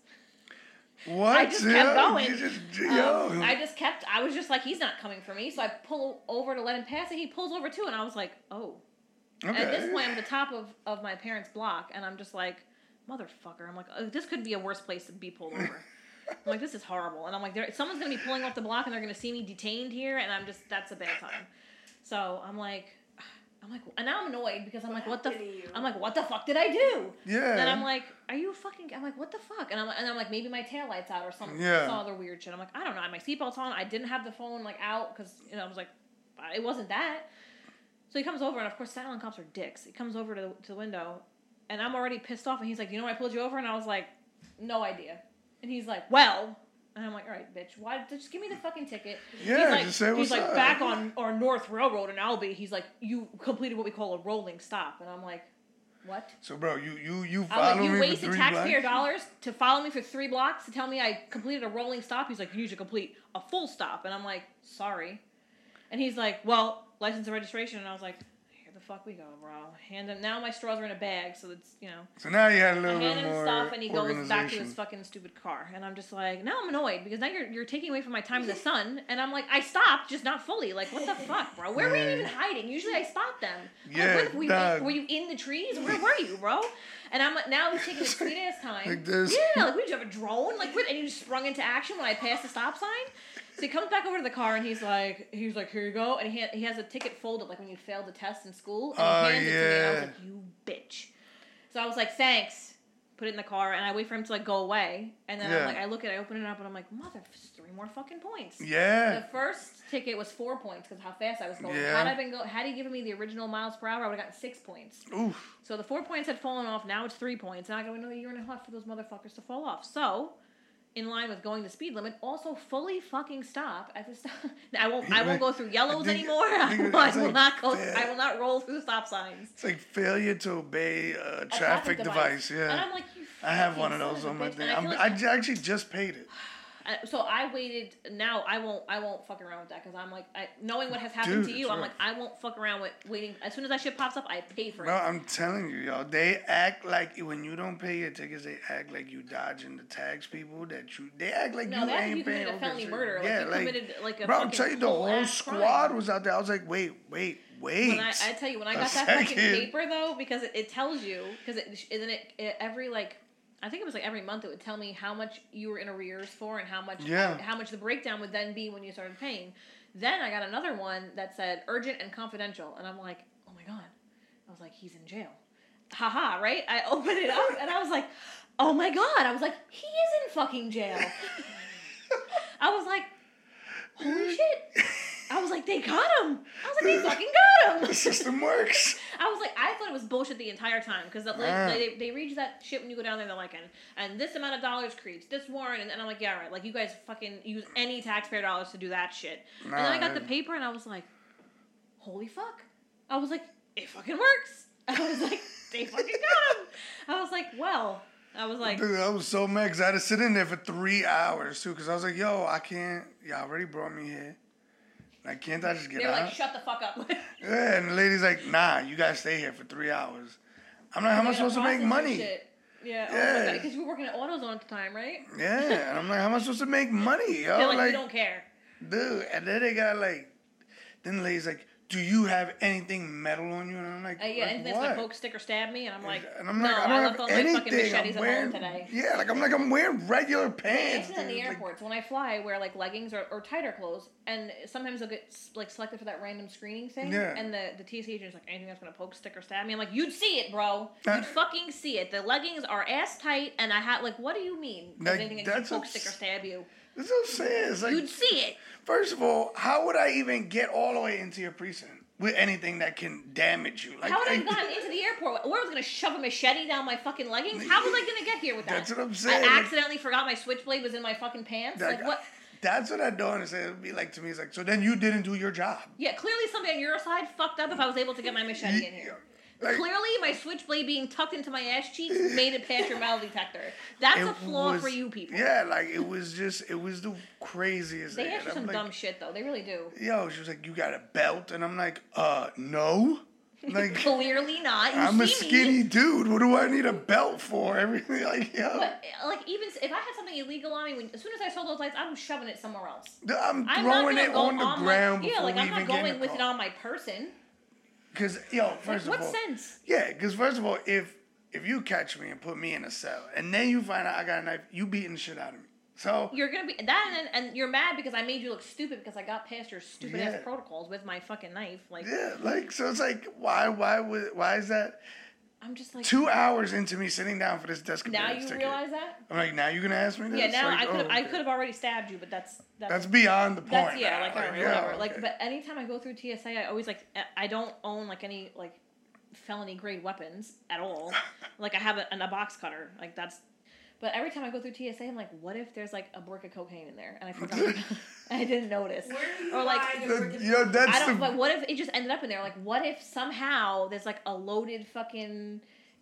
What? I just kept going. Just, Um. I just kept. I was just like, he's not coming for me, so I pull over to let him pass, and he pulls over too, and I was like, oh. Okay. At this point, I'm at the top of of my parents' block, and I'm just like, motherfucker. I'm like, oh, this could be a worse place to be pulled over. I'm like, this is horrible, and I'm like, someone's gonna be pulling off the block, and they're gonna see me detained here, and I'm just, that's a bad time. So I'm like, I'm like, and now I'm annoyed because I'm like, what the. happened to you? I'm like, what the fuck did I do? yeah. And I'm like, are you fucking? I'm like, what the fuck? And I'm and I'm like, maybe my tail lights out or something. Yeah. Some other weird shit. I'm like, I don't know. I had my seatbelt's on. I didn't have the phone like out because you know I was like, it wasn't that. So he comes over and of course silent cops are dicks. He comes over to the, to the window, and I'm already pissed off. And he's like, you know, I pulled you over, and I was like, no idea. And he's like, well, And I'm like, all right, bitch, why? Just give me the fucking ticket. Yeah, he's like, just say he's what's like up. back on our North Railroad in Albany. He's like, you completed what we call a rolling stop, and I'm like, what? So, bro, you you you I'm follow like, you me for wasted taxpayer blocks? dollars to follow me for three blocks to tell me I completed a rolling stop. He's like, you need to complete a full stop, and I'm like, sorry. And he's like, well, license and registration, and I was like, here the fuck we go, bro. Hand him. Now my straws are in a bag, so it's you know. So now you had a little hand bit him more stuff, and he goes back to his fucking stupid car, and I'm just like, now I'm annoyed because now you're you're taking away from my time in the sun, and I'm like, I stopped, just not fully. Like, what the fuck, bro? Where were you even hiding? Usually I spot them. I'm like, Yeah, where were, you in, were you in the trees? Where were you, bro? And I'm like, now he's taking his sweet ass time. Like this. Yeah, like, what, did you have a drone? Like, what? And you just sprung into action when I passed the stop sign? So he comes back over to the car and he's like, he's like, here you go. And he, ha- he has a ticket folded, like when you failed the test in school. And Oh, he hands it to me. And I was like, you bitch. So I was like, thanks. Put it in the car and I wait for him to like go away. And then Yeah. I'm like, I look at it, I open it up and I'm like, mother, three more fucking points. Yeah. The first ticket was four points because how fast I was going. Yeah. Had I been go, had he given me the original miles per hour, I would have gotten six points. Oof. So the four points had fallen off. Now it's three points. And I got another year and a half for those motherfuckers to fall off. So, in line with going the speed limit, also fully fucking stop at the stop. I won't. I won't go through yellows think- anymore. I I, will, I will like not go. I will not roll through the stop signs. It's like failure to obey a A traffic, device. And Yeah. I'm like, you. I have one of those on my thing. And I I like- j- actually just paid it. So I waited. Now I won't. I won't fuck around with that because I'm like, I, knowing what has happened Dude, to you, I'm like, I won't fuck around with waiting. As soon as that shit pops up, I pay for it. No, I'm telling you, y'all. They act like when you don't pay your tickets, they act like you dodging the tax people. That you, they act like no, you ain't you paying. committed a felony murder. Yeah, like committed like a bro, I'll fucking tell you, the whole squad crime. was out there. I was like, wait, wait, wait. When I, I tell you, when I got that fucking paper though, because it, it tells you, because it isn't it every like, I think it was like every month it would tell me how much you were in arrears for and how much Yeah. how much the breakdown would then be when you started paying. Then I got another one that said urgent and confidential, and I'm like, oh my god, I was like, he's in jail, haha, right? I opened it up and I was like, oh my god, I was like, he is in fucking jail. I was like, holy shit. I was like, they got him. I was like, they fucking got him. the system works. I was like, I thought it was bullshit the entire time because like, Ah. they, they read that shit when you go down there. And they're like, and, and this amount of dollars creeps this warrant, and, and I'm like, yeah, right. Like you guys fucking use any taxpayer dollars to do that shit. and then I Nah, got the paper, and I was like, holy fuck! I was like, it fucking works. I was like, they fucking got him. I was like, well, I was like, Dude, I was so mad 'cause I had to sit in there for three hours too. Cause I was like, yo, I can't. Y'all already brought me here. Like, can't I just get out? they were out? like, shut the fuck up. yeah, and the lady's like, nah, you gotta stay here for three hours. I'm like, how am I supposed to make money? shit. Yeah, oh Yeah. because you were working at AutoZone at the time, right? Yeah, and I'm like, how am I supposed to make money, yo? They're like, like, we don't care. dude. And then they got like, then the lady's like, do you have anything metal on you? And I'm like, Uh, yeah, like, anything that's what? gonna poke, stick, or stab me, and I'm like, and I'm no, like, I don't I have all fucking anything. machetes I'm wearing, today. yeah, like I'm like I'm wearing regular pants. Even in the dude. Like, when I fly, I wear like leggings or, or tighter clothes, and sometimes I'll get like selected for that random screening thing. Yeah. And the the TSA agent's like, anything that's gonna poke, stick, or stab me. I'm like, you'd see it, bro. Uh, You'd fucking see it. The leggings are ass tight, and I had like, what do you mean? Like, anything that can that's poke, stick, or stab you? That's what I'm saying. It's like, You'd see it. first of all, how would I even get all the way into your precinct with anything that can damage you? Like, How would I have gotten into the airport? Or I was gonna shove a machete down my fucking leggings? How was I gonna get here with that? That's what I'm saying, I accidentally forgot my switchblade was in my fucking pants. Like, Like what? That's what I don't understand. It'd be like to me, it's like, so then you didn't do your job. Yeah, clearly somebody on your side fucked up if I was able to get my machete in here. Clearly, my switchblade being tucked into my ass cheeks made it past your metal detector. That's a flaw was- for you people. Yeah, like it was just, it was the craziest They thing. ask you some like, dumb shit though. They really do. Yo, she was like, you got a belt? And I'm like, uh, no. Like, Clearly not. You I'm a skinny Me. dude. What do I need a belt for? Everything, like, yo. But like even if I had something illegal on me, when, as soon as I saw those lights, I'm shoving it somewhere else. I'm I'm throwing gonna it on the my- ground yeah, before like I'm not going with it on my person. Because yo, first what of all, what sense? yeah. Because first of all, if if you catch me and put me in a cell, and then you find out I got a knife, you beating the shit out of me. So You're gonna be that, and, and you're mad because I made you look stupid because I got past your stupid ass protocols with my fucking knife. Like yeah, like so it's like why why would why is that I'm just like two hours into me sitting down for this desk now you ticket? realize that. I'm like now you're gonna ask me this? Yeah, now Like, I could have oh, I could have already stabbed you, but that's that's, That's beyond the point. that's yeah, now. like, all right, yeah, whatever. Like, but anytime I go through TSA, I always like eh, I don't own like any like felony grade weapons at all. like I have a, a box cutter. Like that's But every time I go through TSA, I'm like, what if there's like a brick of cocaine in there and I forgot? I didn't notice. Where are you Or, like, The- brick of that's I don't. the But what if it just ended up in there? Like, what if somehow there's like a loaded fucking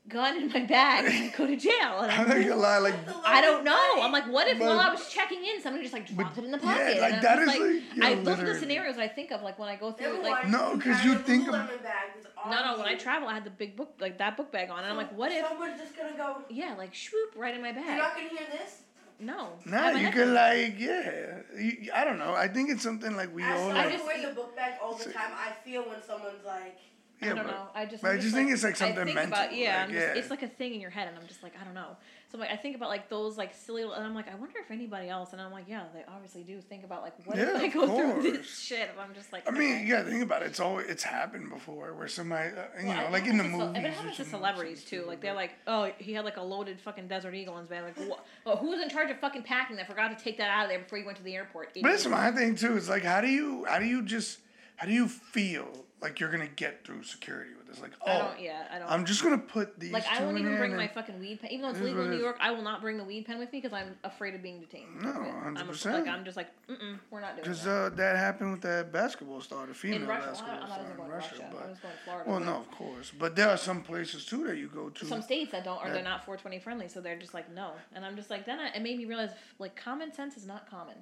gun in my bag and I go to jail? And I'm I'm not gonna lie, like I don't know. I'm like, what if But- while I was checking in, somebody just like dropped it in the yeah, pocket? like, that is I'm that just is, like, like, yo, I, those are the literally. scenarios I think of, like when I go through, Never like. no, because you think of- Lululemon bag No, no. When I travel, I had the big book, like that book bag on, and I'm like, what if? someone's just gonna go? Yeah, like swoop right in my bag. You're not gonna hear this. No. I Nah, you headphones could like, yeah. You, I don't know. I think it's something like we As all someone like. just- wear the book bag all the time, I feel when someone's like, Yeah, I don't but- know. I just. but I'm I just think it's, like, I something think mental, About, yeah, like, I'm just, yeah. it's like a thing in your head, and I'm just like, I don't know. So like, I think about like those like silly, and I'm like, I wonder if anybody else, and I'm like, yeah, they obviously do think about like, what Yeah, if I go through this shit? If I'm just like, I mean, okay. you gotta think about it. It's always it's happened before where somebody, uh, you Well, know, like in the movies. But it happens to celebrities too. Like they're like, oh, he had like a loaded fucking Desert Eagle in his bag. Like, what? Oh, who was in charge of fucking packing that? Forgot to take that out of there before you went to the airport. But that's my thing too. It's like, how do you, how do you just, how do you feel like you're gonna get through security with this? Like, oh, I don't. Yeah, I don't. I'm just gonna put these. like I won't even bring my fucking weed pen, even though it's legal in New. York. I will not bring the weed pen with me because I'm afraid of being detained. No, I'm 100%. Like I'm just like, mm we're not doing Because that. uh, that happened with that basketball star, the female Russia, basketball star in going to Russia. Russia. I But was going to Florida. well, but no, of course. But there are some places too that you go to. Some states that don't, or that- they're not 420 friendly, so they're just like no. And I'm just like, then I, it made me realize like common sense is not common.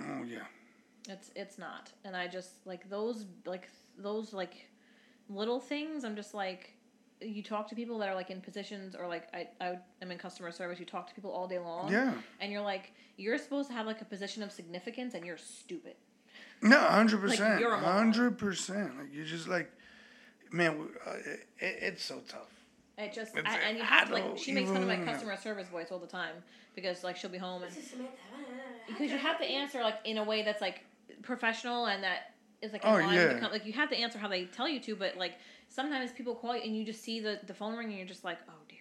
oh yeah. It's it's not, and I just like those like those like little things. I'm just like, you talk to people that are like in positions or like I I am in customer service. You talk to people all day long, Yeah. and you're like you're supposed to have like a position of significance, and you're stupid. No, hundred percent, you're a hundred percent. Like you're just like, man, uh, it, it, it's so tough. It just I, and you have to like she makes fun of my customer service voice all the time because like she'll be home and this is Samantha. because you have to answer like in a way that's like professional and that is like in Oh, line yeah. the com- like you have to answer how they tell you to, but like sometimes people call you and you just see the the phone ring and you're just like, oh dear.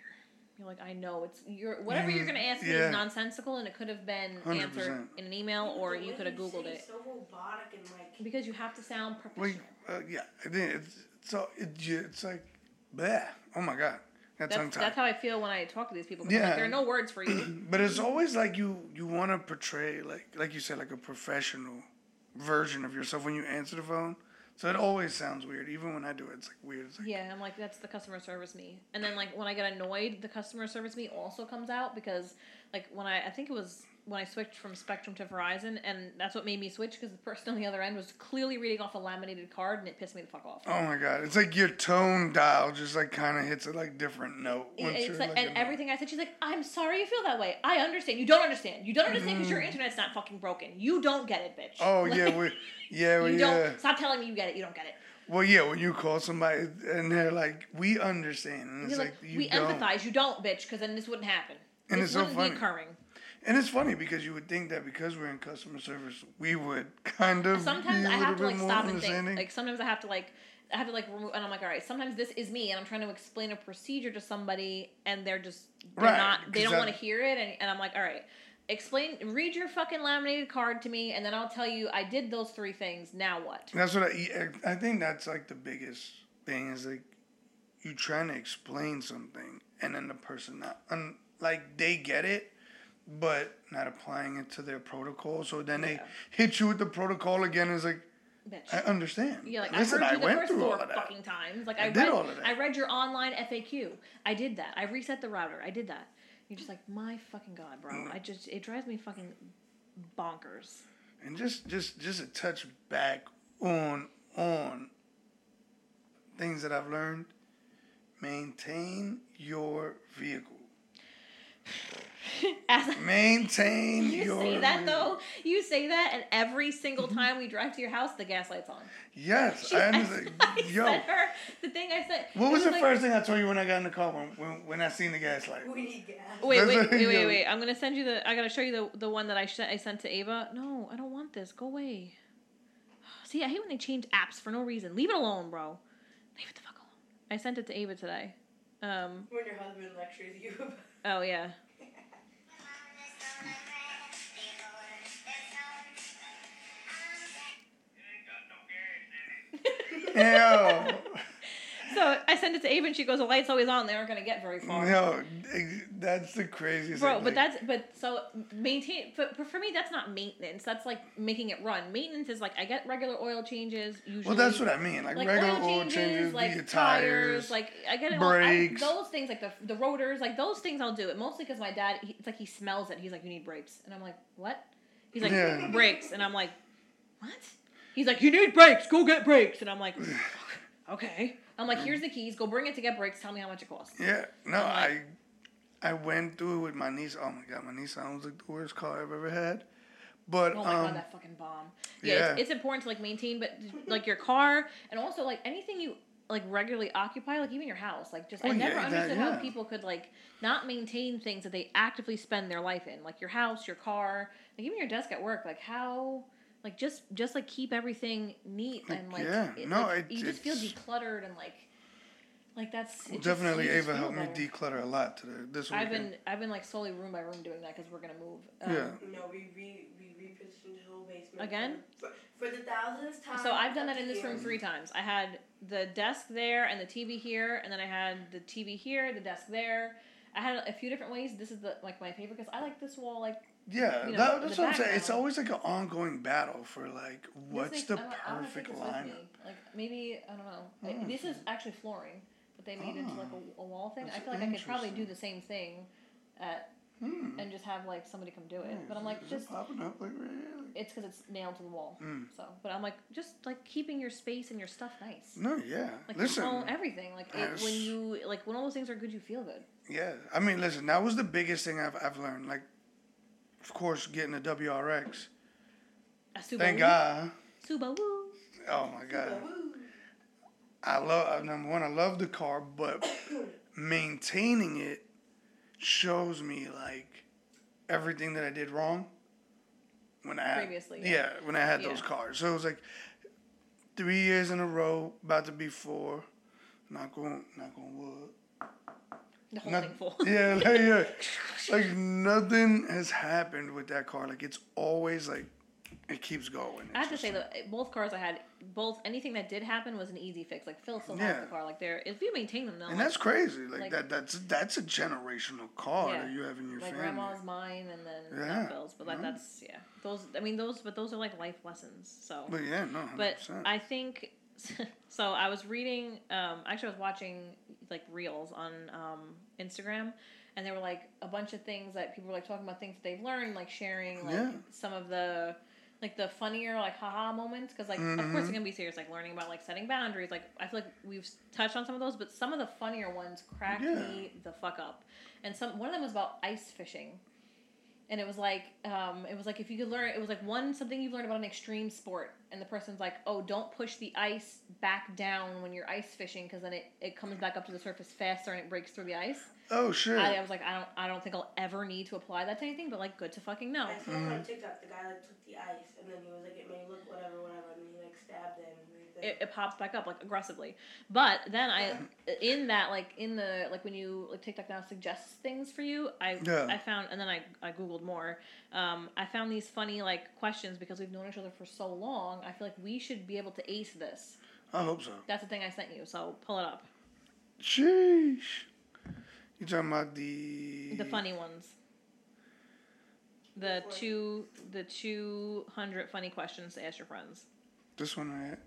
You're like, I know it's you're whatever you're Mhm, gonna ask me yeah. is nonsensical and it could have been answered 100%. in an email or The you could have googled it So robotic and like. because you have to sound Like, professional. uh, yeah, I think it's so it, it's like, bleh. Oh my god, that tongue That's, tied. that's how I feel when I talk to these people. I'm Yeah. like, there are no words for you. But it's always like you you want to portray like like you said like a professional version of yourself when you answer the phone. So it always sounds weird, even when I do it. It's like weird. It's like, Yeah, I'm like that's the customer service me. And then like when I get annoyed, the customer service me also comes out because like when I I think it was when I switched from Spectrum to Verizon, and that's what made me switch because the person on the other end was clearly reading off a laminated card, and it pissed me the fuck off. Oh my god, it's like your tone dial just like kind of hits a like different note. Once it's you're, like, and everything I said, she's like, "I'm sorry you feel that way. I understand. You don't understand. You don't understand because your internet's not fucking broken. You don't get it, bitch. Mm. Oh Like, yeah, we, yeah, well, you yeah. don't stop telling me you get it. You don't get it. Well, yeah, when you call somebody and they're like, "We understand," and it's like, like, we don't. empathize. You don't, bitch, because then this wouldn't happen. And this it's so funny. be occurring. And it's funny because you would think that because we're in customer service, we would kind of sometimes I have to like stop and think. Like sometimes I have to like I have to like remove, and I'm like, all right. Sometimes this is me, and I'm trying to explain a procedure to somebody, and they're just they're Right, not. they don't want to hear it, and, and I'm like, all right. Explain, read your fucking laminated card to me, and then I'll tell you I did those three things. Now what? That's what I. I think that's like the biggest thing is like you trying to explain something and then the person not un, like they get it, but not applying it to their protocol. So then they hit you with the protocol again. It's like Bitch. I understand. Yeah, like Listen, I I, heard you the went first through all four fucking times. Like I I, did read, all of that. I read your online FAQ. I did that. I reset the router. I did that. You're just like my fucking god, bro. Mm. I just it drives me fucking bonkers. And just just just a touch back on on things that I've learned. Maintain your vehicle. As Maintain you your say that though, you say that, and every single Mm-hmm. time we drive to your house, the gas light's on. Yes, She- I understand. I Yo, sent her the thing I said. what it was the like- first thing I told you when I got in the car when when, when I seen the gas light? We need gas. Wait, That's wait, wait, wait, wait. I'm gonna send you the. I gotta show you the the one that I sent. I sent to Ava. No, I don't want this. Go away. See, I hate when they change apps for no reason. Leave it alone, bro. Leave it the fuck alone. I sent it to Ava today. Um. When your husband lectures you. Oh yeah. Yo, So I send it to Ava, and she goes, "The light's always on. They aren't gonna get very far." No, that's the craziest. Bro, thing, but like- that's but so maintain. But, but for me, that's not maintenance. That's like making it run. Maintenance is like I get regular oil changes. Usually, Well, that's what I mean. Like, like regular oil changes, changes, like tires, tires, like I get it. all- I- brakes. those things, like the the rotors, like those things, I'll do it mostly because my dad. He, it's like he smells it. He's like, "You need brakes," and I'm like, "What?" He's like, Yeah. "Brakes," and I'm like, "What?" He's like, "You need brakes. Go get brakes," and I'm like, "Okay." I'm like, "Here's the keys. Go bring it to get brakes. Tell me how much it costs." Yeah, no, I'm I, I went through it with my niece. Oh my god, my Nissan was like the worst car I've ever had. But Oh my um, god, that fucking bomb. Yeah, yeah. It's, it's important to like maintain, but like your car and also like anything you like regularly occupy, like even your house. Like just Oh, I never yeah, that- understood how people could like not maintain things that they actively spend their life in, like your house, your car, like even your desk at work. Like how. Like just, just like keep everything neat and like yeah. it- No, like, it- you just feel decluttered and like, like that's it just- definitely just Ava feel helped me declutter a lot today. This weekend. I've been, I've been like slowly room by room doing that because we're gonna move. Um, Yeah. No, we re we repositioned the whole basement Again? for, for, for the thousandth time. So I've done that in this room three times. I had the desk there and the TV here, and then I had the TV here, the desk there. I had a few different ways. This is the like my favorite because I like this wall. Like yeah, you know, that, that's what I'm saying. It's always like an ongoing battle for like what's this the I I perfect with lineup. Like maybe I don't know. Like, Oh. This is actually flooring, but they made it into like a, a wall thing. I feel like I could probably do the same thing, at Hmm. and just have like somebody come do it. Yeah, But I'm like just popping up like right here? It's because it's nailed to the wall. Mm. So, but I'm like just like keeping your space and your stuff nice. No, yeah. Like Listen, phone, everything. Like it, when you like when all those things are good, you feel good. Yeah, I mean, listen, that was the biggest thing I've, I've learned. Like, of course, getting a WRX. A Subaru. Thank God. Subaru. Oh my God. Woo. I love uh, number one. I love the car, but maintaining it shows me like everything that I did wrong when I had Previously, Yeah, yeah. when I had Yeah. those cars. So it was like three years in a row, about to be four. Not going, not going wood. Not- full. Yeah, like, yeah. Like nothing has happened with that car. Like it's always like it keeps going. I have to say though, both cars I had, both anything that did happen was an easy fix. Like Phil still Yeah. has the car. Like they're if you maintain them, they'll and like, that's crazy. Like, like- that. That's that's a generational car Yeah. that you have in your my family. grandma's mine and then Yeah. Phil's. But like Yeah. that's yeah. Those I mean those but those are like life lessons. So But yeah, no. 100%. but I think so. I was reading. Um, actually, I was watching like reels on um, Instagram, and there were like a bunch of things that people were like talking about things that they've learned, like sharing like Yeah. some of the like the funnier like haha moments because like of Mm-hmm. course it's gonna be serious like learning about like setting boundaries like i feel like we've touched on some of those but some of the funnier ones cracked Yeah. me the fuck up and some one of them was about ice fishing and it was like um, it was like if you could learn it was like one something you've learned about an extreme sport and the person's like oh don't push the ice back down when you're ice fishing because then it, it comes back up to the surface faster and it breaks through the ice oh shit. I, I was like i don't i don't think i'll ever need to apply that to anything but like good to fucking know I saw Mm-hmm. on TikTok the guy like took the ice and then he was like, it it. It, it pops back up like aggressively. But then I, in that like in the like when you like TikTok now suggests things for you, I Yeah. I found and then I I googled more. Um, I found these funny like questions because we've known each other for so long. I feel like we should be able to ace this. I hope so. That's the thing I sent you. So pull it up. Sheesh. You talking about the The funny ones. The two the two hundred funny questions to ask your friends. This one right?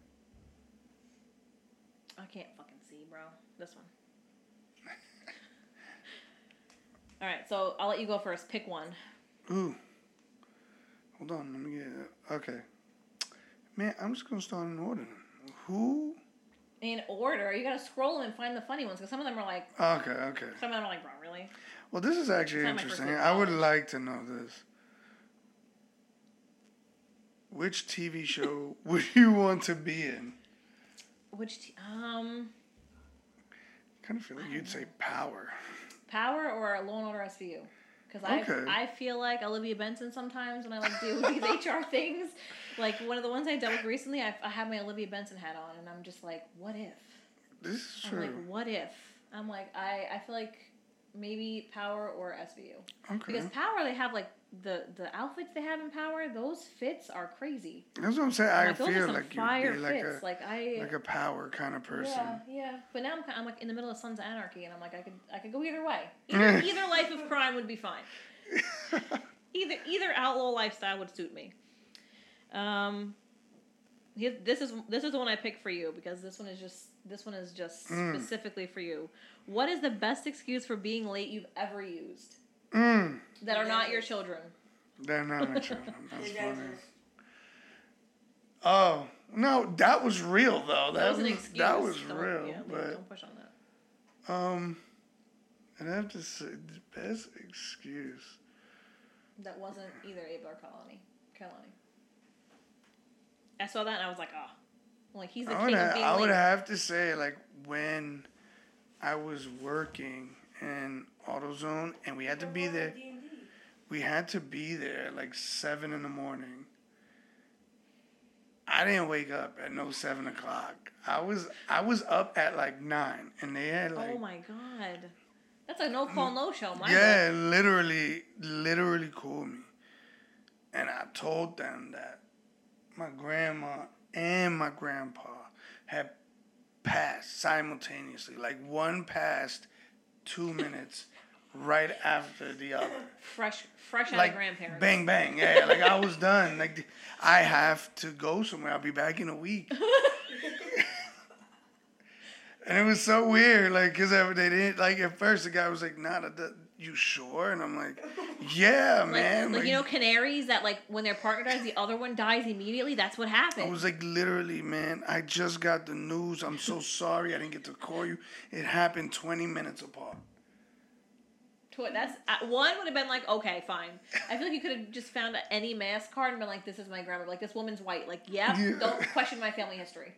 I can't fucking see, bro. This one. All right, so I'll let you go first. Pick one. Ooh. Hold on, let me get. Okay. Man, I'm just gonna start in order. Who? In order, you gotta scroll and find the funny ones because some of them are like, Okay, okay. some of them are like, bro, really? Well, this is actually It's not my first interesting. I would like to know this. Which TV show would you want to be in? Which, t- um, kind of feel like you'd say Power. Power or Law and Order SVU? Because I, Okay. I feel like Olivia Benson sometimes when I like do these HR things. Like one of the ones I dealt with recently, I, I have my Olivia Benson hat on, and I'm just like, what if? This is I'm true. like, what if? I'm like, I, I feel like maybe Power or SVU. Okay. Because Power, they have like the the outfits they have in Power. Those fits are crazy. That's what I'm saying. I like, feel like be like fits. a like I. like a power kind of person. Yeah, yeah. But now I'm, I'm like in the middle of Sons of Anarchy, and I'm like, I could, I could go either way. Either, either life of crime would be fine. Either, either outlaw lifestyle would suit me. Um, this is this is the one I picked for you because this one is just this one is just Mm. specifically for you. What is the best excuse for being late you've ever used Mm. that are not your children? They're not my children. That's funny. Oh no, that was real though. That, That was was an excuse. that was Don't- real. yeah, but don't push on that. um, and I have to say the best excuse. That wasn't either Abel or Kalani. Kalani. I saw that and I was like, oh, like he's the I king would, of ha- being I would late. have to say like when I was working in AutoZone and we had to be there. We had to be there at like seven in the morning. I didn't wake up at no seven o'clock. I was I was up at like nine, and they had oh like oh my god, that's a no call mm, no show. My yeah, literally, literally called me, and I told them that my grandma and my grandpa had passed simultaneously. Like one passed two minutes right after the other. Uh, fresh, fresh out Like of grandparents. bang bang, yeah. Like I was done. Like I have to go somewhere. I'll be back in a week. And it was so weird, like, cause they didn't like at first the guy was like, "Nah, that, that- you sure?" And I'm like, "Yeah, Like, man." like, you know, canaries that like when their partner dies, the other one dies immediately. That's what happened. I was like, literally, man. I just got the news. I'm so sorry I didn't get to call you. It happened 20 minutes apart. Tw- That's uh, one would have been like, okay, fine. I feel like you could have just found any mask card and been like, this is my grandma. Like this woman's white. Like, yeah, Yeah. don't question my family history.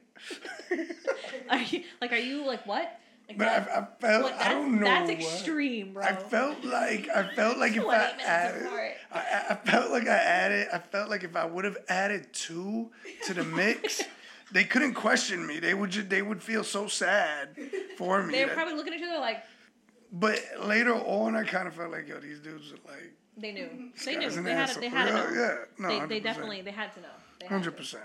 Are you like, are you like what? Like But I, I felt, what- I don't know. that's what. extreme, bro. I felt like I felt like if I added. I, I felt like I added. I felt like if I would have added two to the mix, they couldn't question me. They would just they would feel so sad for me. they were that- probably looking at each other like but later on, I kind of felt like yo, these dudes are like they knew. They knew. They had. they had to yeah, know. yeah, no, they, 100%. they definitely. They had to know. Hundred percent.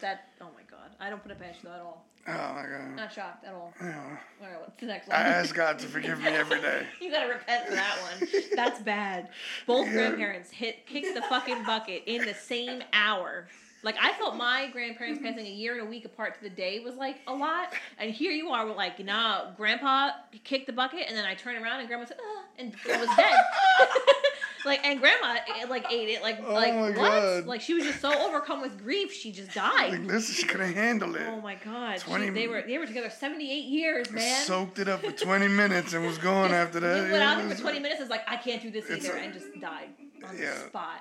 That. Oh my god. I don't put it past you at all. Oh my god. Not shocked at all. Yeah. All right. What's the next one? I ask God to forgive me every day. You gotta repent for that one. That's bad. Both Yeah. grandparents hit kicked the fucking bucket in the same hour. Like I thought my grandparents passing a year and a week apart to the day was like a lot, and here you are with like, nah, grandpa kicked the bucket, and then I turn around and grandma said, ah, and it was dead. like and grandma eh, like ate it like Oh like what? God. Like she was just so overcome with grief, she just died Like, listen, she couldn't handle it. Oh my god, she, 20 they were they were together seventy eight years, man. Soaked it up for 20 minutes and was gone after that. You went out there for 20 minutes, it's like, I can't do this either, a- and just died on Yeah. the spot.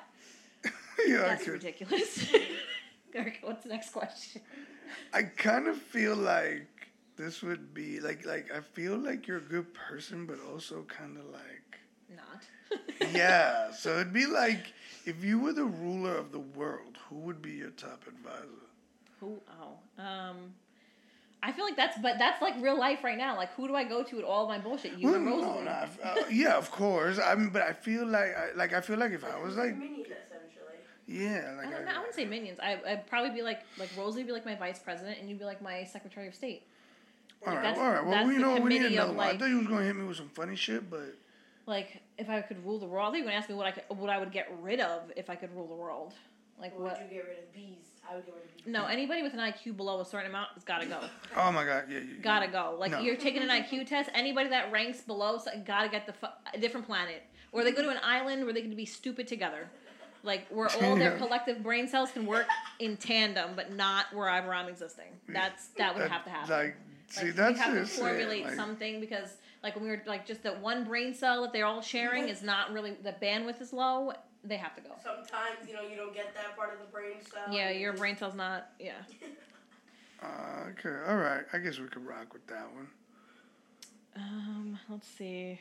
yeah, That's could. ridiculous. What's the next question? I kind of feel like this would be like like I feel like you're a good person, but also kind of like Not. yeah. So it'd be like if you were the ruler of the world, who would be your top advisor? Who? Oh. Um. I feel like that's, but that's like real life right now. Like, who do I go to with all my bullshit? You Well, and no, Rosalie. no, I- uh, yeah, of course. I mean, but I feel like I, like I feel like if I was like Minion, essentially. Yeah, like I, don't, I wouldn't say minions. I, I'd probably be like, like Rosalie would be like my vice president, and you'd be like my secretary of state. all right, that's- all right. Well, we the know we need committee of, another one. I thought you was gonna hit me with some funny shit, but Like, if I could rule the world, I thought you were gonna ask me what I could, what I would get rid of if I could rule the world. Like Or would what? you get rid of bees? I would get rid of bees. No, anybody with an IQ below a certain amount has got to go. oh my god, yeah, yeah, yeah. Gotta go. Like No. you're taking an IQ test. Anybody that ranks below, so- gotta get the fu- a different planet, or they go to an island where they can be stupid together, like where all their collective brain cells can work in tandem, but not wherever I'm existing. That's that would That- have to happen. Like, see, Like, that's we have to formulate like- something because like when we were like just that one brain cell that they're all sharing is not really the bandwidth is low. They have to go. Sometimes, you know, you don't get that part of the brain cell. Yeah, your brain cell's not. Yeah. Uh, okay, all right. I guess we could rock with that one. Um. Let's see.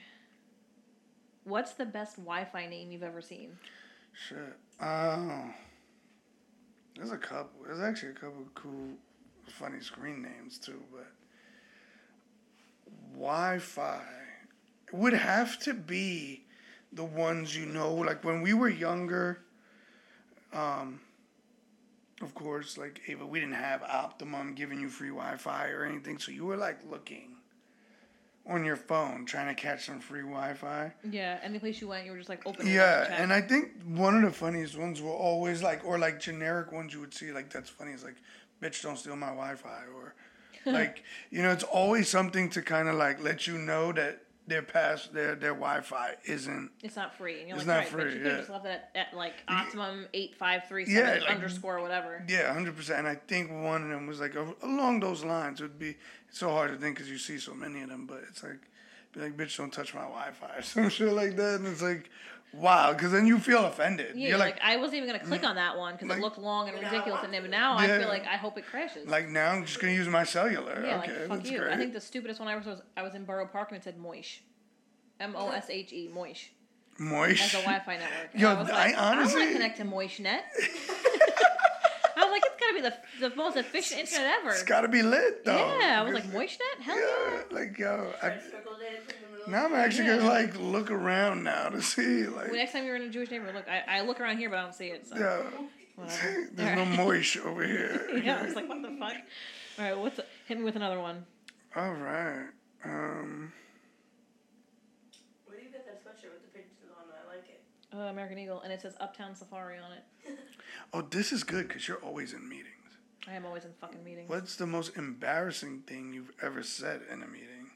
What's the best Wi-Fi name you've ever seen? Shit. Oh. There's a couple. There's actually a couple cool, funny screen names too, but Wi-Fi would have to be the ones you know. Like when we were younger, um, of course, like Ava, we didn't have Optimum giving you free Wi-Fi or anything, so you were like looking on your phone trying to catch some free Wi-Fi. Yeah, any place you went, you were just like opening. Yeah, and I think one of the funniest ones were always like, or like generic ones you would see, like that's funny is like, bitch, don't steal my Wi-Fi, or like, you know, it's always something to kind of like let you know that their pass their their Wi-Fi isn't. It's not free, and you're It's like, not right, but free, you yeah. just left that at, like optimum eight five three Yeah, seven underscore whatever. Yeah, hundred percent. And I think one of them was like along those lines. It would be so hard to think because you see so many of them, but it's like, be like, bitch, don't touch my Wi-Fi or some shit like that, and it's like, wow, because then you feel offended. Yeah, You're like, like, I wasn't even gonna click on that one because like- it looked long and ridiculous, and then now I feel like I hope it crashes. like now I'm just gonna use my cellular. yeah, okay, like fuck that's you. great. I think the stupidest one I ever saw was I was in Borough Park and it said Moish, M O S H E Moish Moish. as a Wi-Fi network. And Yo, I was I like, I, want honestly- to connect to MoishNet. I was like, it's gotta be the the most efficient internet ever. It's gotta be lit though. yeah, I was like, MoishNet, hell yeah. Yeah, like yo, I, Red circle dance in the middle. now I'm actually Yeah. gonna like look around now to see like, Well, next time you're in a Jewish neighborhood, look, I, I look around here, but I don't see it. So. yeah, Whatever. there's no moish over here. yeah, I was like, what the fuck? All right, what's hit me with another one. All right. Um. Where do you get that sweatshirt with the pictures on? I like it. Uh, American Eagle, and it says Uptown Safari on it. Oh, this is good because you're always in meetings. I am always in fucking meetings. What's the most embarrassing thing you've ever said in a meeting?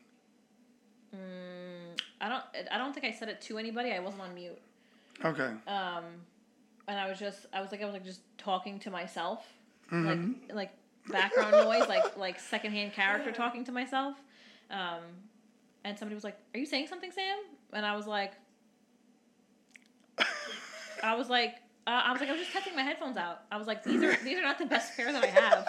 Mm, I don't. I don't think I said it to anybody. I wasn't on mute. Okay. Um, and I was just. I was like. I was like just talking to myself, Mhm. like like background noise, like like secondhand character talking to myself. Um, and somebody was like, "Are you saying something, Sam?" And I was like, I was like, uh, I was like, I was just testing my headphones out. I was like, these are these are not the best pair that I have.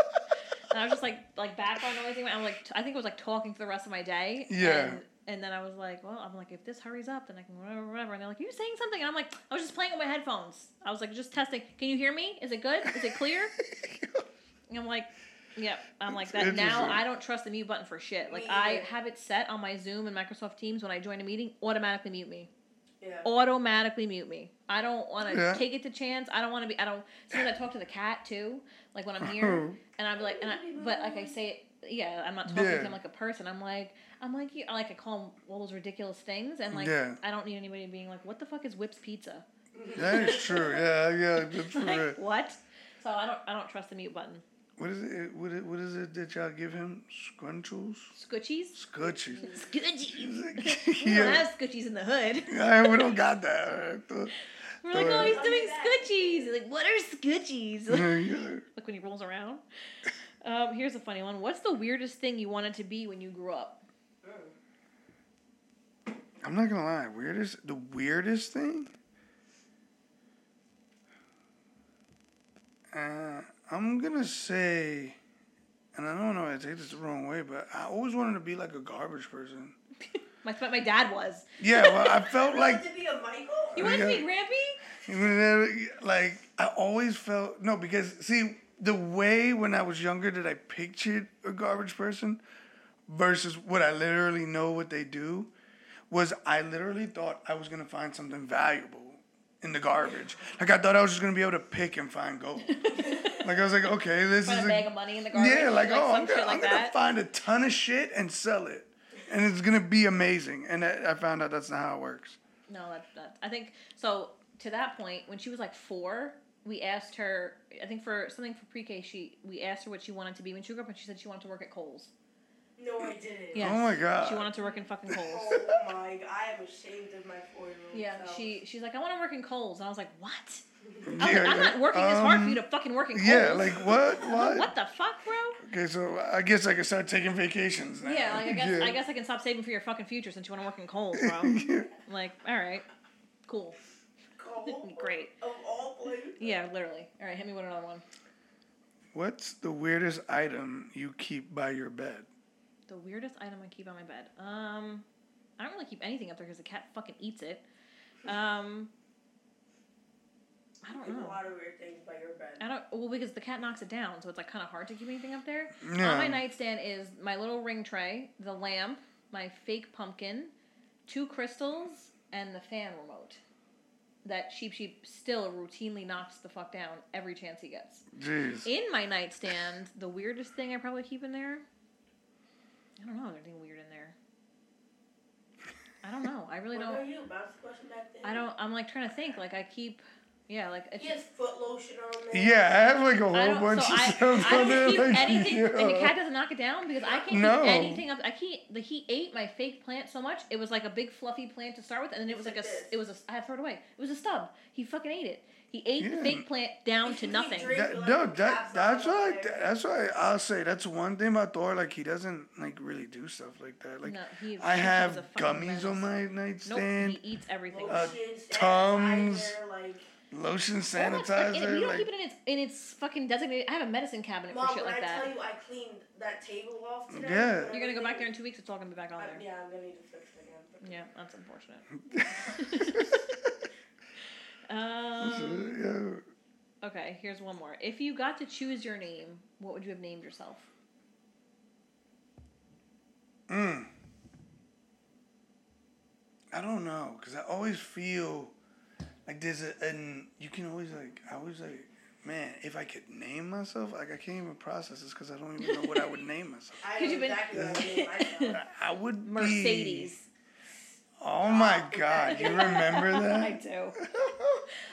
And I was just like like background noising. I'm like, I think it was like talking for the rest of my day. Yeah. And, and then I was like, well, I'm like, if this hurries up, then I can whatever, whatever. And they're like, are you saying something? And I'm like, I was just playing with my headphones. I was like, just testing. Can you hear me? Is it good? Is it clear? And I'm like, yeah. I'm like It's that. Now. I don't trust the mute button for shit. Like I have it set on my Zoom and Microsoft Teams when I join a meeting, automatically mute me Yeah. automatically mute me. I don't want to Yeah. take it to chance. I don't want to be. I don't. Sometimes I talk to the cat too, like when I'm here, oh. and I'm like, and I, but like I say it. Yeah, I'm not talking Yeah. to him like a person. I'm like, I'm like, yeah, like I call him all those ridiculous things, and like, Yeah. I don't need anybody being like, what the fuck is Whips Pizza? That is true. Yeah, yeah. That's. Like what? So I don't. I don't trust the mute button. What is it? What is, what is it that y'all give him? Scrunchles? Scoochies. Scutchies. Scoochies. we don't yeah. have scoochies in the hood. yeah, we don't got that. right. We're like, oh, he's doing scoochies. Like, what are scoochies? yeah. like when he rolls around. Um, here's a funny one. What's the weirdest thing you wanted to be when you grew up? I'm not gonna lie. Weirdest, the weirdest thing. Uh, I'm gonna say, and I don't know. If I take this the wrong way, but I always wanted to be like a garbage person. My my dad was. Yeah, well, I felt You like wanted to be a Michael? You wanted to be Grampy? Even like I always felt no because see the way when I was younger that I pictured a garbage person versus what I literally know what they do was I literally thought I was gonna find something valuable in the garbage. Like I thought I was just gonna be able to pick and find gold. like I was like, okay, this Find is a a, bag of money in the garbage. yeah, like, oh, I'm gonna, like I'm gonna find a ton of shit and sell it, and it's gonna be amazing. And I, I found out that's not how it works. No, that, that I think so. To that point, when she was like four, we asked her. I think for something for pre-K, she we asked her what she wanted to be when she grew up, and she said she wanted to work at Kohl's. No, I didn't. Yes. Oh my God. She wanted to work in fucking Kohl's. Oh my god, I am ashamed of my four-year-old Yeah, self. she she's like, I want to work in Kohl's, and I was like, what? I was Yeah, like, I'm not working as hard for Um, you to fucking work in Kohl's. Yeah, like what? What? what the fuck, bro? Okay, so I guess I can start taking vacations now. Yeah, like I guess Yeah. I guess I can stop saving for your fucking future since you want to work in Kohl's, bro. Yeah. I'm like, all right, cool, Cole, great. Of all places. Yeah, literally. All right, hit me with another one. What's the weirdest item you keep by your bed? The weirdest item I keep on my bed. Um, I don't really keep anything up there because the cat fucking eats it. Um, I don't There's a lot of weird things by your bed. I don't well because the cat knocks it down, so it's like kind of hard to keep anything up there. Yeah. On my nightstand is my little ring tray, the lamp, my fake pumpkin, two crystals, and the fan remote. That Sheep Sheep still routinely knocks the fuck down every chance he gets. Jeez. In my nightstand, the weirdest thing I probably keep in there. I don't know. There's anything weird in there. I don't know. I really What don't. are you? Bounce the question back then. I don't. I'm like trying to think. Like I keep. Yeah, like it's He has foot lotion on there. Yeah, I have like a whole bunch so of I, stuff I on there. don't keep like, anything, and the cat doesn't knock it down because I can't No. keep anything up. I can't. The he ate my fake plant so much. It was like a big fluffy plant to start with, and then it was like a. Like this. It was a. I had to throw it away. It was a stub. He fucking ate it. He ate the fake plant down to nothing. That, no, that that's on why there. that's why I'll say that's one thing about Thor. Like he doesn't like really do stuff like that. Like no, he, I he have was a fucking gummies menace. on my Nope, nightstand, he eats everything. Uh, sanitizer, Tums. like. lotion, All that's fucking- sanitizer. and we don't like, keep it in its in its fucking designated. I have a medicine cabinet Mom, for shit when like I that. tell you I cleaned that table off today. Yeah. You're gonna go back there in two weeks. It's all gonna be back on I- there. yeah, I'm gonna need to fix it again. Yeah, that's unfortunate. um, yeah. okay, here's one more. If you got to choose your name, what would you have named yourself? Mm. I don't know, cause I always feel like there's a, and you can always like, I always like, man, if I could name myself, like I can't even process this, cause I don't even know what I would name myself. I Could you exactly what I named myself. I would be- Mercedes. Oh my God, you remember that? I do.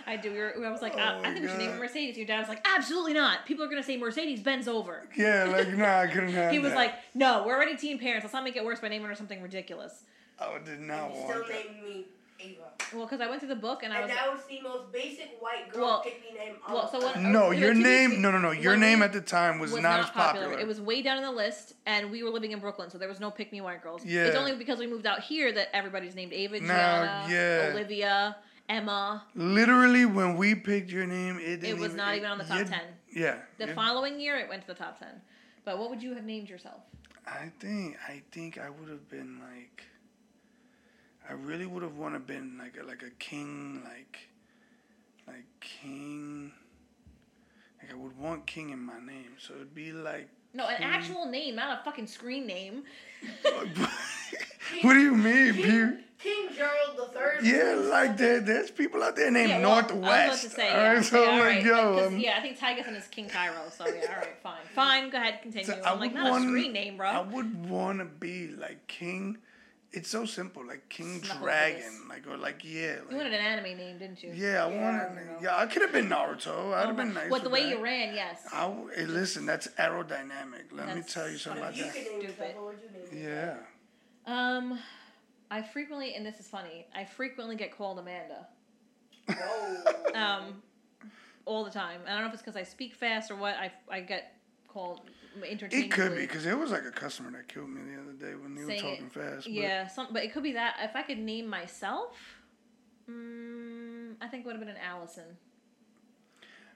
I do. We were, I was like, Oh uh, I my think we should name it God. Mercedes. Your dad was like, absolutely not. People are gonna say Mercedes Benz over. yeah, like nah, I couldn't have He was that. like, no, we're already teen parents. Let's not make it worse by naming her something ridiculous. I did not And you want still that. named me Ava. Well, because I went through the book and I And was. that was the most basic white girl Well- pick me name. on well, so what- No, your to be name, no, no, no, your when name at the time was, not, as popular. It was way down in the list, and we were living in Brooklyn, so there was no pick me white girls. Yeah. It's only because we moved out here that everybody's named Ava, No, Gianna, yeah. Olivia, Emma. Literally, when we picked your name, it didn't It was not even on the top ten. Yeah. The you- following year, it went to the top ten. But what would you have named yourself? I think I think I would have been like I really would have wanted been like a like a king like like king like I would want king in my name. So it'd be like No, an actual name, not a fucking screen name. What do you mean? King, You, King Gerald the Third. yeah, like there, there's people out there named Yeah, well, North West. I was about to say, all yeah. right, so yeah, I'm all like, right, yo, 'cause, um, yeah, I think Tyga's son is King Cairo, so yeah, all right, fine, fine. Go ahead, continue. So I'm like, would not a screen name, bro. I would want to be like King. It's so simple, like King Snuffleupagus. Dragon, like or like yeah, you wanted an anime name, didn't you? yeah. I Yeah, I wanted, don't yeah. I could have been Naruto. I'd Oh have been nice. What the way that. you ran, yes. I w- hey, listen, that's aerodynamic. Let me tell you something If about you that. could name Stupid. yourself, what would you name Yeah. Um, I frequently, and this is funny, I frequently get called Amanda. yourself? Whoa. Um, all the time. I don't know if it's because I speak fast or what. I, I get called interchangeably. It could be because it was like a customer that killed me the other day when they were talking it- fast. but- Yeah, some, but it could be that. If I could name myself, mm, I think it would have been an Allison.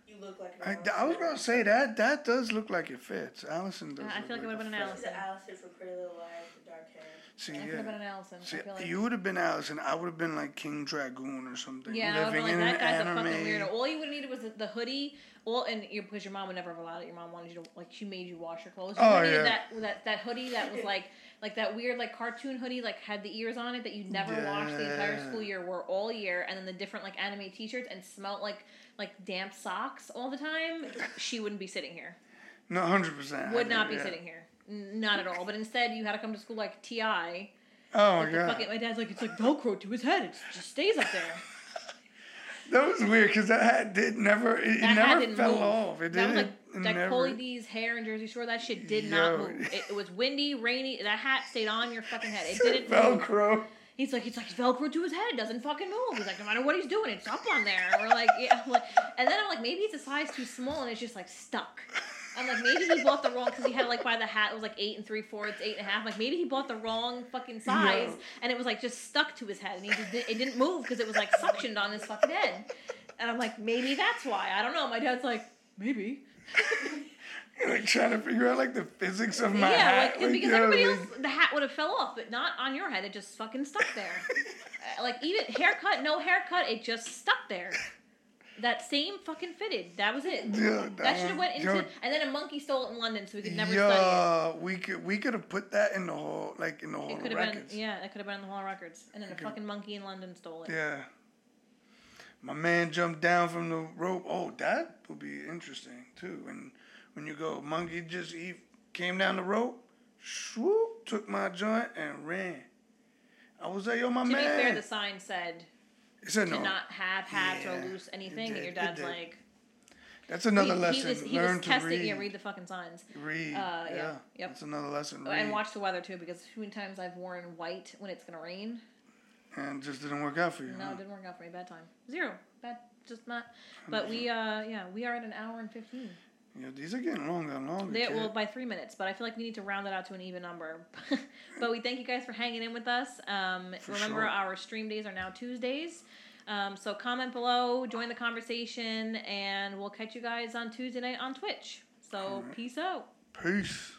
You look like. I, an I was gonna say that that does look like it fits. Allison does. I look feel like it would've been an fit. She's Allison. the Allison from Pretty Little Liars with dark hair. See, I could have been an Allison. See, like. you would have been Allison. I would have been like King Dragoon or something. yeah, I would living have in been like, an that guy's anime. a fucking weirdo. All you would have needed was the, the hoodie. All and your because your mom would never have allowed it. Your mom wanted you to like she made you wash your clothes. You Oh, yeah. that that that hoodie that was like like that weird like cartoon hoodie like had the ears on it that you never washed the entire school year wore all year, and then the different like anime T-shirts and smelt like like damp socks all the time. She wouldn't be sitting here. No, hundred percent. Would not be sitting here. Not at all. But instead, you had to come to school like Ti. Oh my god, fucking, my dad's like, it's like Velcro to his head. It just stays up there. that was weird because that hat did never. It, never fell move. off. It That didn't. like it like never. Pauly D's hair in Jersey Shore. That shit did not move. It, it was windy, rainy. That hat stayed on your fucking head. It didn't move. Velcro. He's like, he's like Velcro to his head. It doesn't fucking move. He's like, no matter what he's doing, it's up on there. And we're like, yeah. Like, and then I'm like, maybe it's a size too small and it's just like stuck. I'm like, maybe he bought the wrong because he had to like buy the hat. It was like eight and three fourths, eight and a half. Like maybe he bought the wrong fucking size Yeah. and it was like just stuck to his head and he just did, it didn't move because it was like suctioned on his fucking head. And I'm like, maybe that's why. I don't know. My dad's like, maybe. You're like trying to figure out like the physics of my yeah, hat. like, because yo, everybody like- else, the hat would have fell off, but not on your head. It just fucking stuck there. Uh, like even haircut, no haircut, it just stuck there. That same fucking fitted. That was it. Yeah, that should have went into, yo, and then a monkey stole it in London, so we could never study it. yeah, we could we could have put that in the whole like in the whole It could have been, records. yeah, it could have been in the Hall of Records, and then a Okay. fucking monkey in London stole it. Yeah. My man jumped down from the rope. Oh, that would be interesting too. And when you go, monkey just he came down the rope, swoop, took my joint and ran. I was like, yo, my To man. be fair, the sign said to no. not have hats Yeah, or loose anything, it and your dad's like, That's another he, lesson. He was, he Learn was testing. read. Yeah, read the fucking signs. Read. Uh, yeah, yeah. yep. That's another lesson. Read. And watch the weather too, because too many times I've worn white when it's gonna rain. And just didn't work out for you. No, huh? it didn't work out for me. Bad time. Zero. Bad. Just not. But we, uh, yeah, we are at an hour and fifteen. Yeah, these are getting longer and longer. They, kid. well, by three minutes, but I feel like we need to round it out to an even number. but we thank you guys for hanging in with us. Um, remember, sure. our stream days are now Tuesdays. Um, so comment below, join the conversation, and we'll catch you guys on Tuesday night on Twitch. So Alright. peace out. Peace.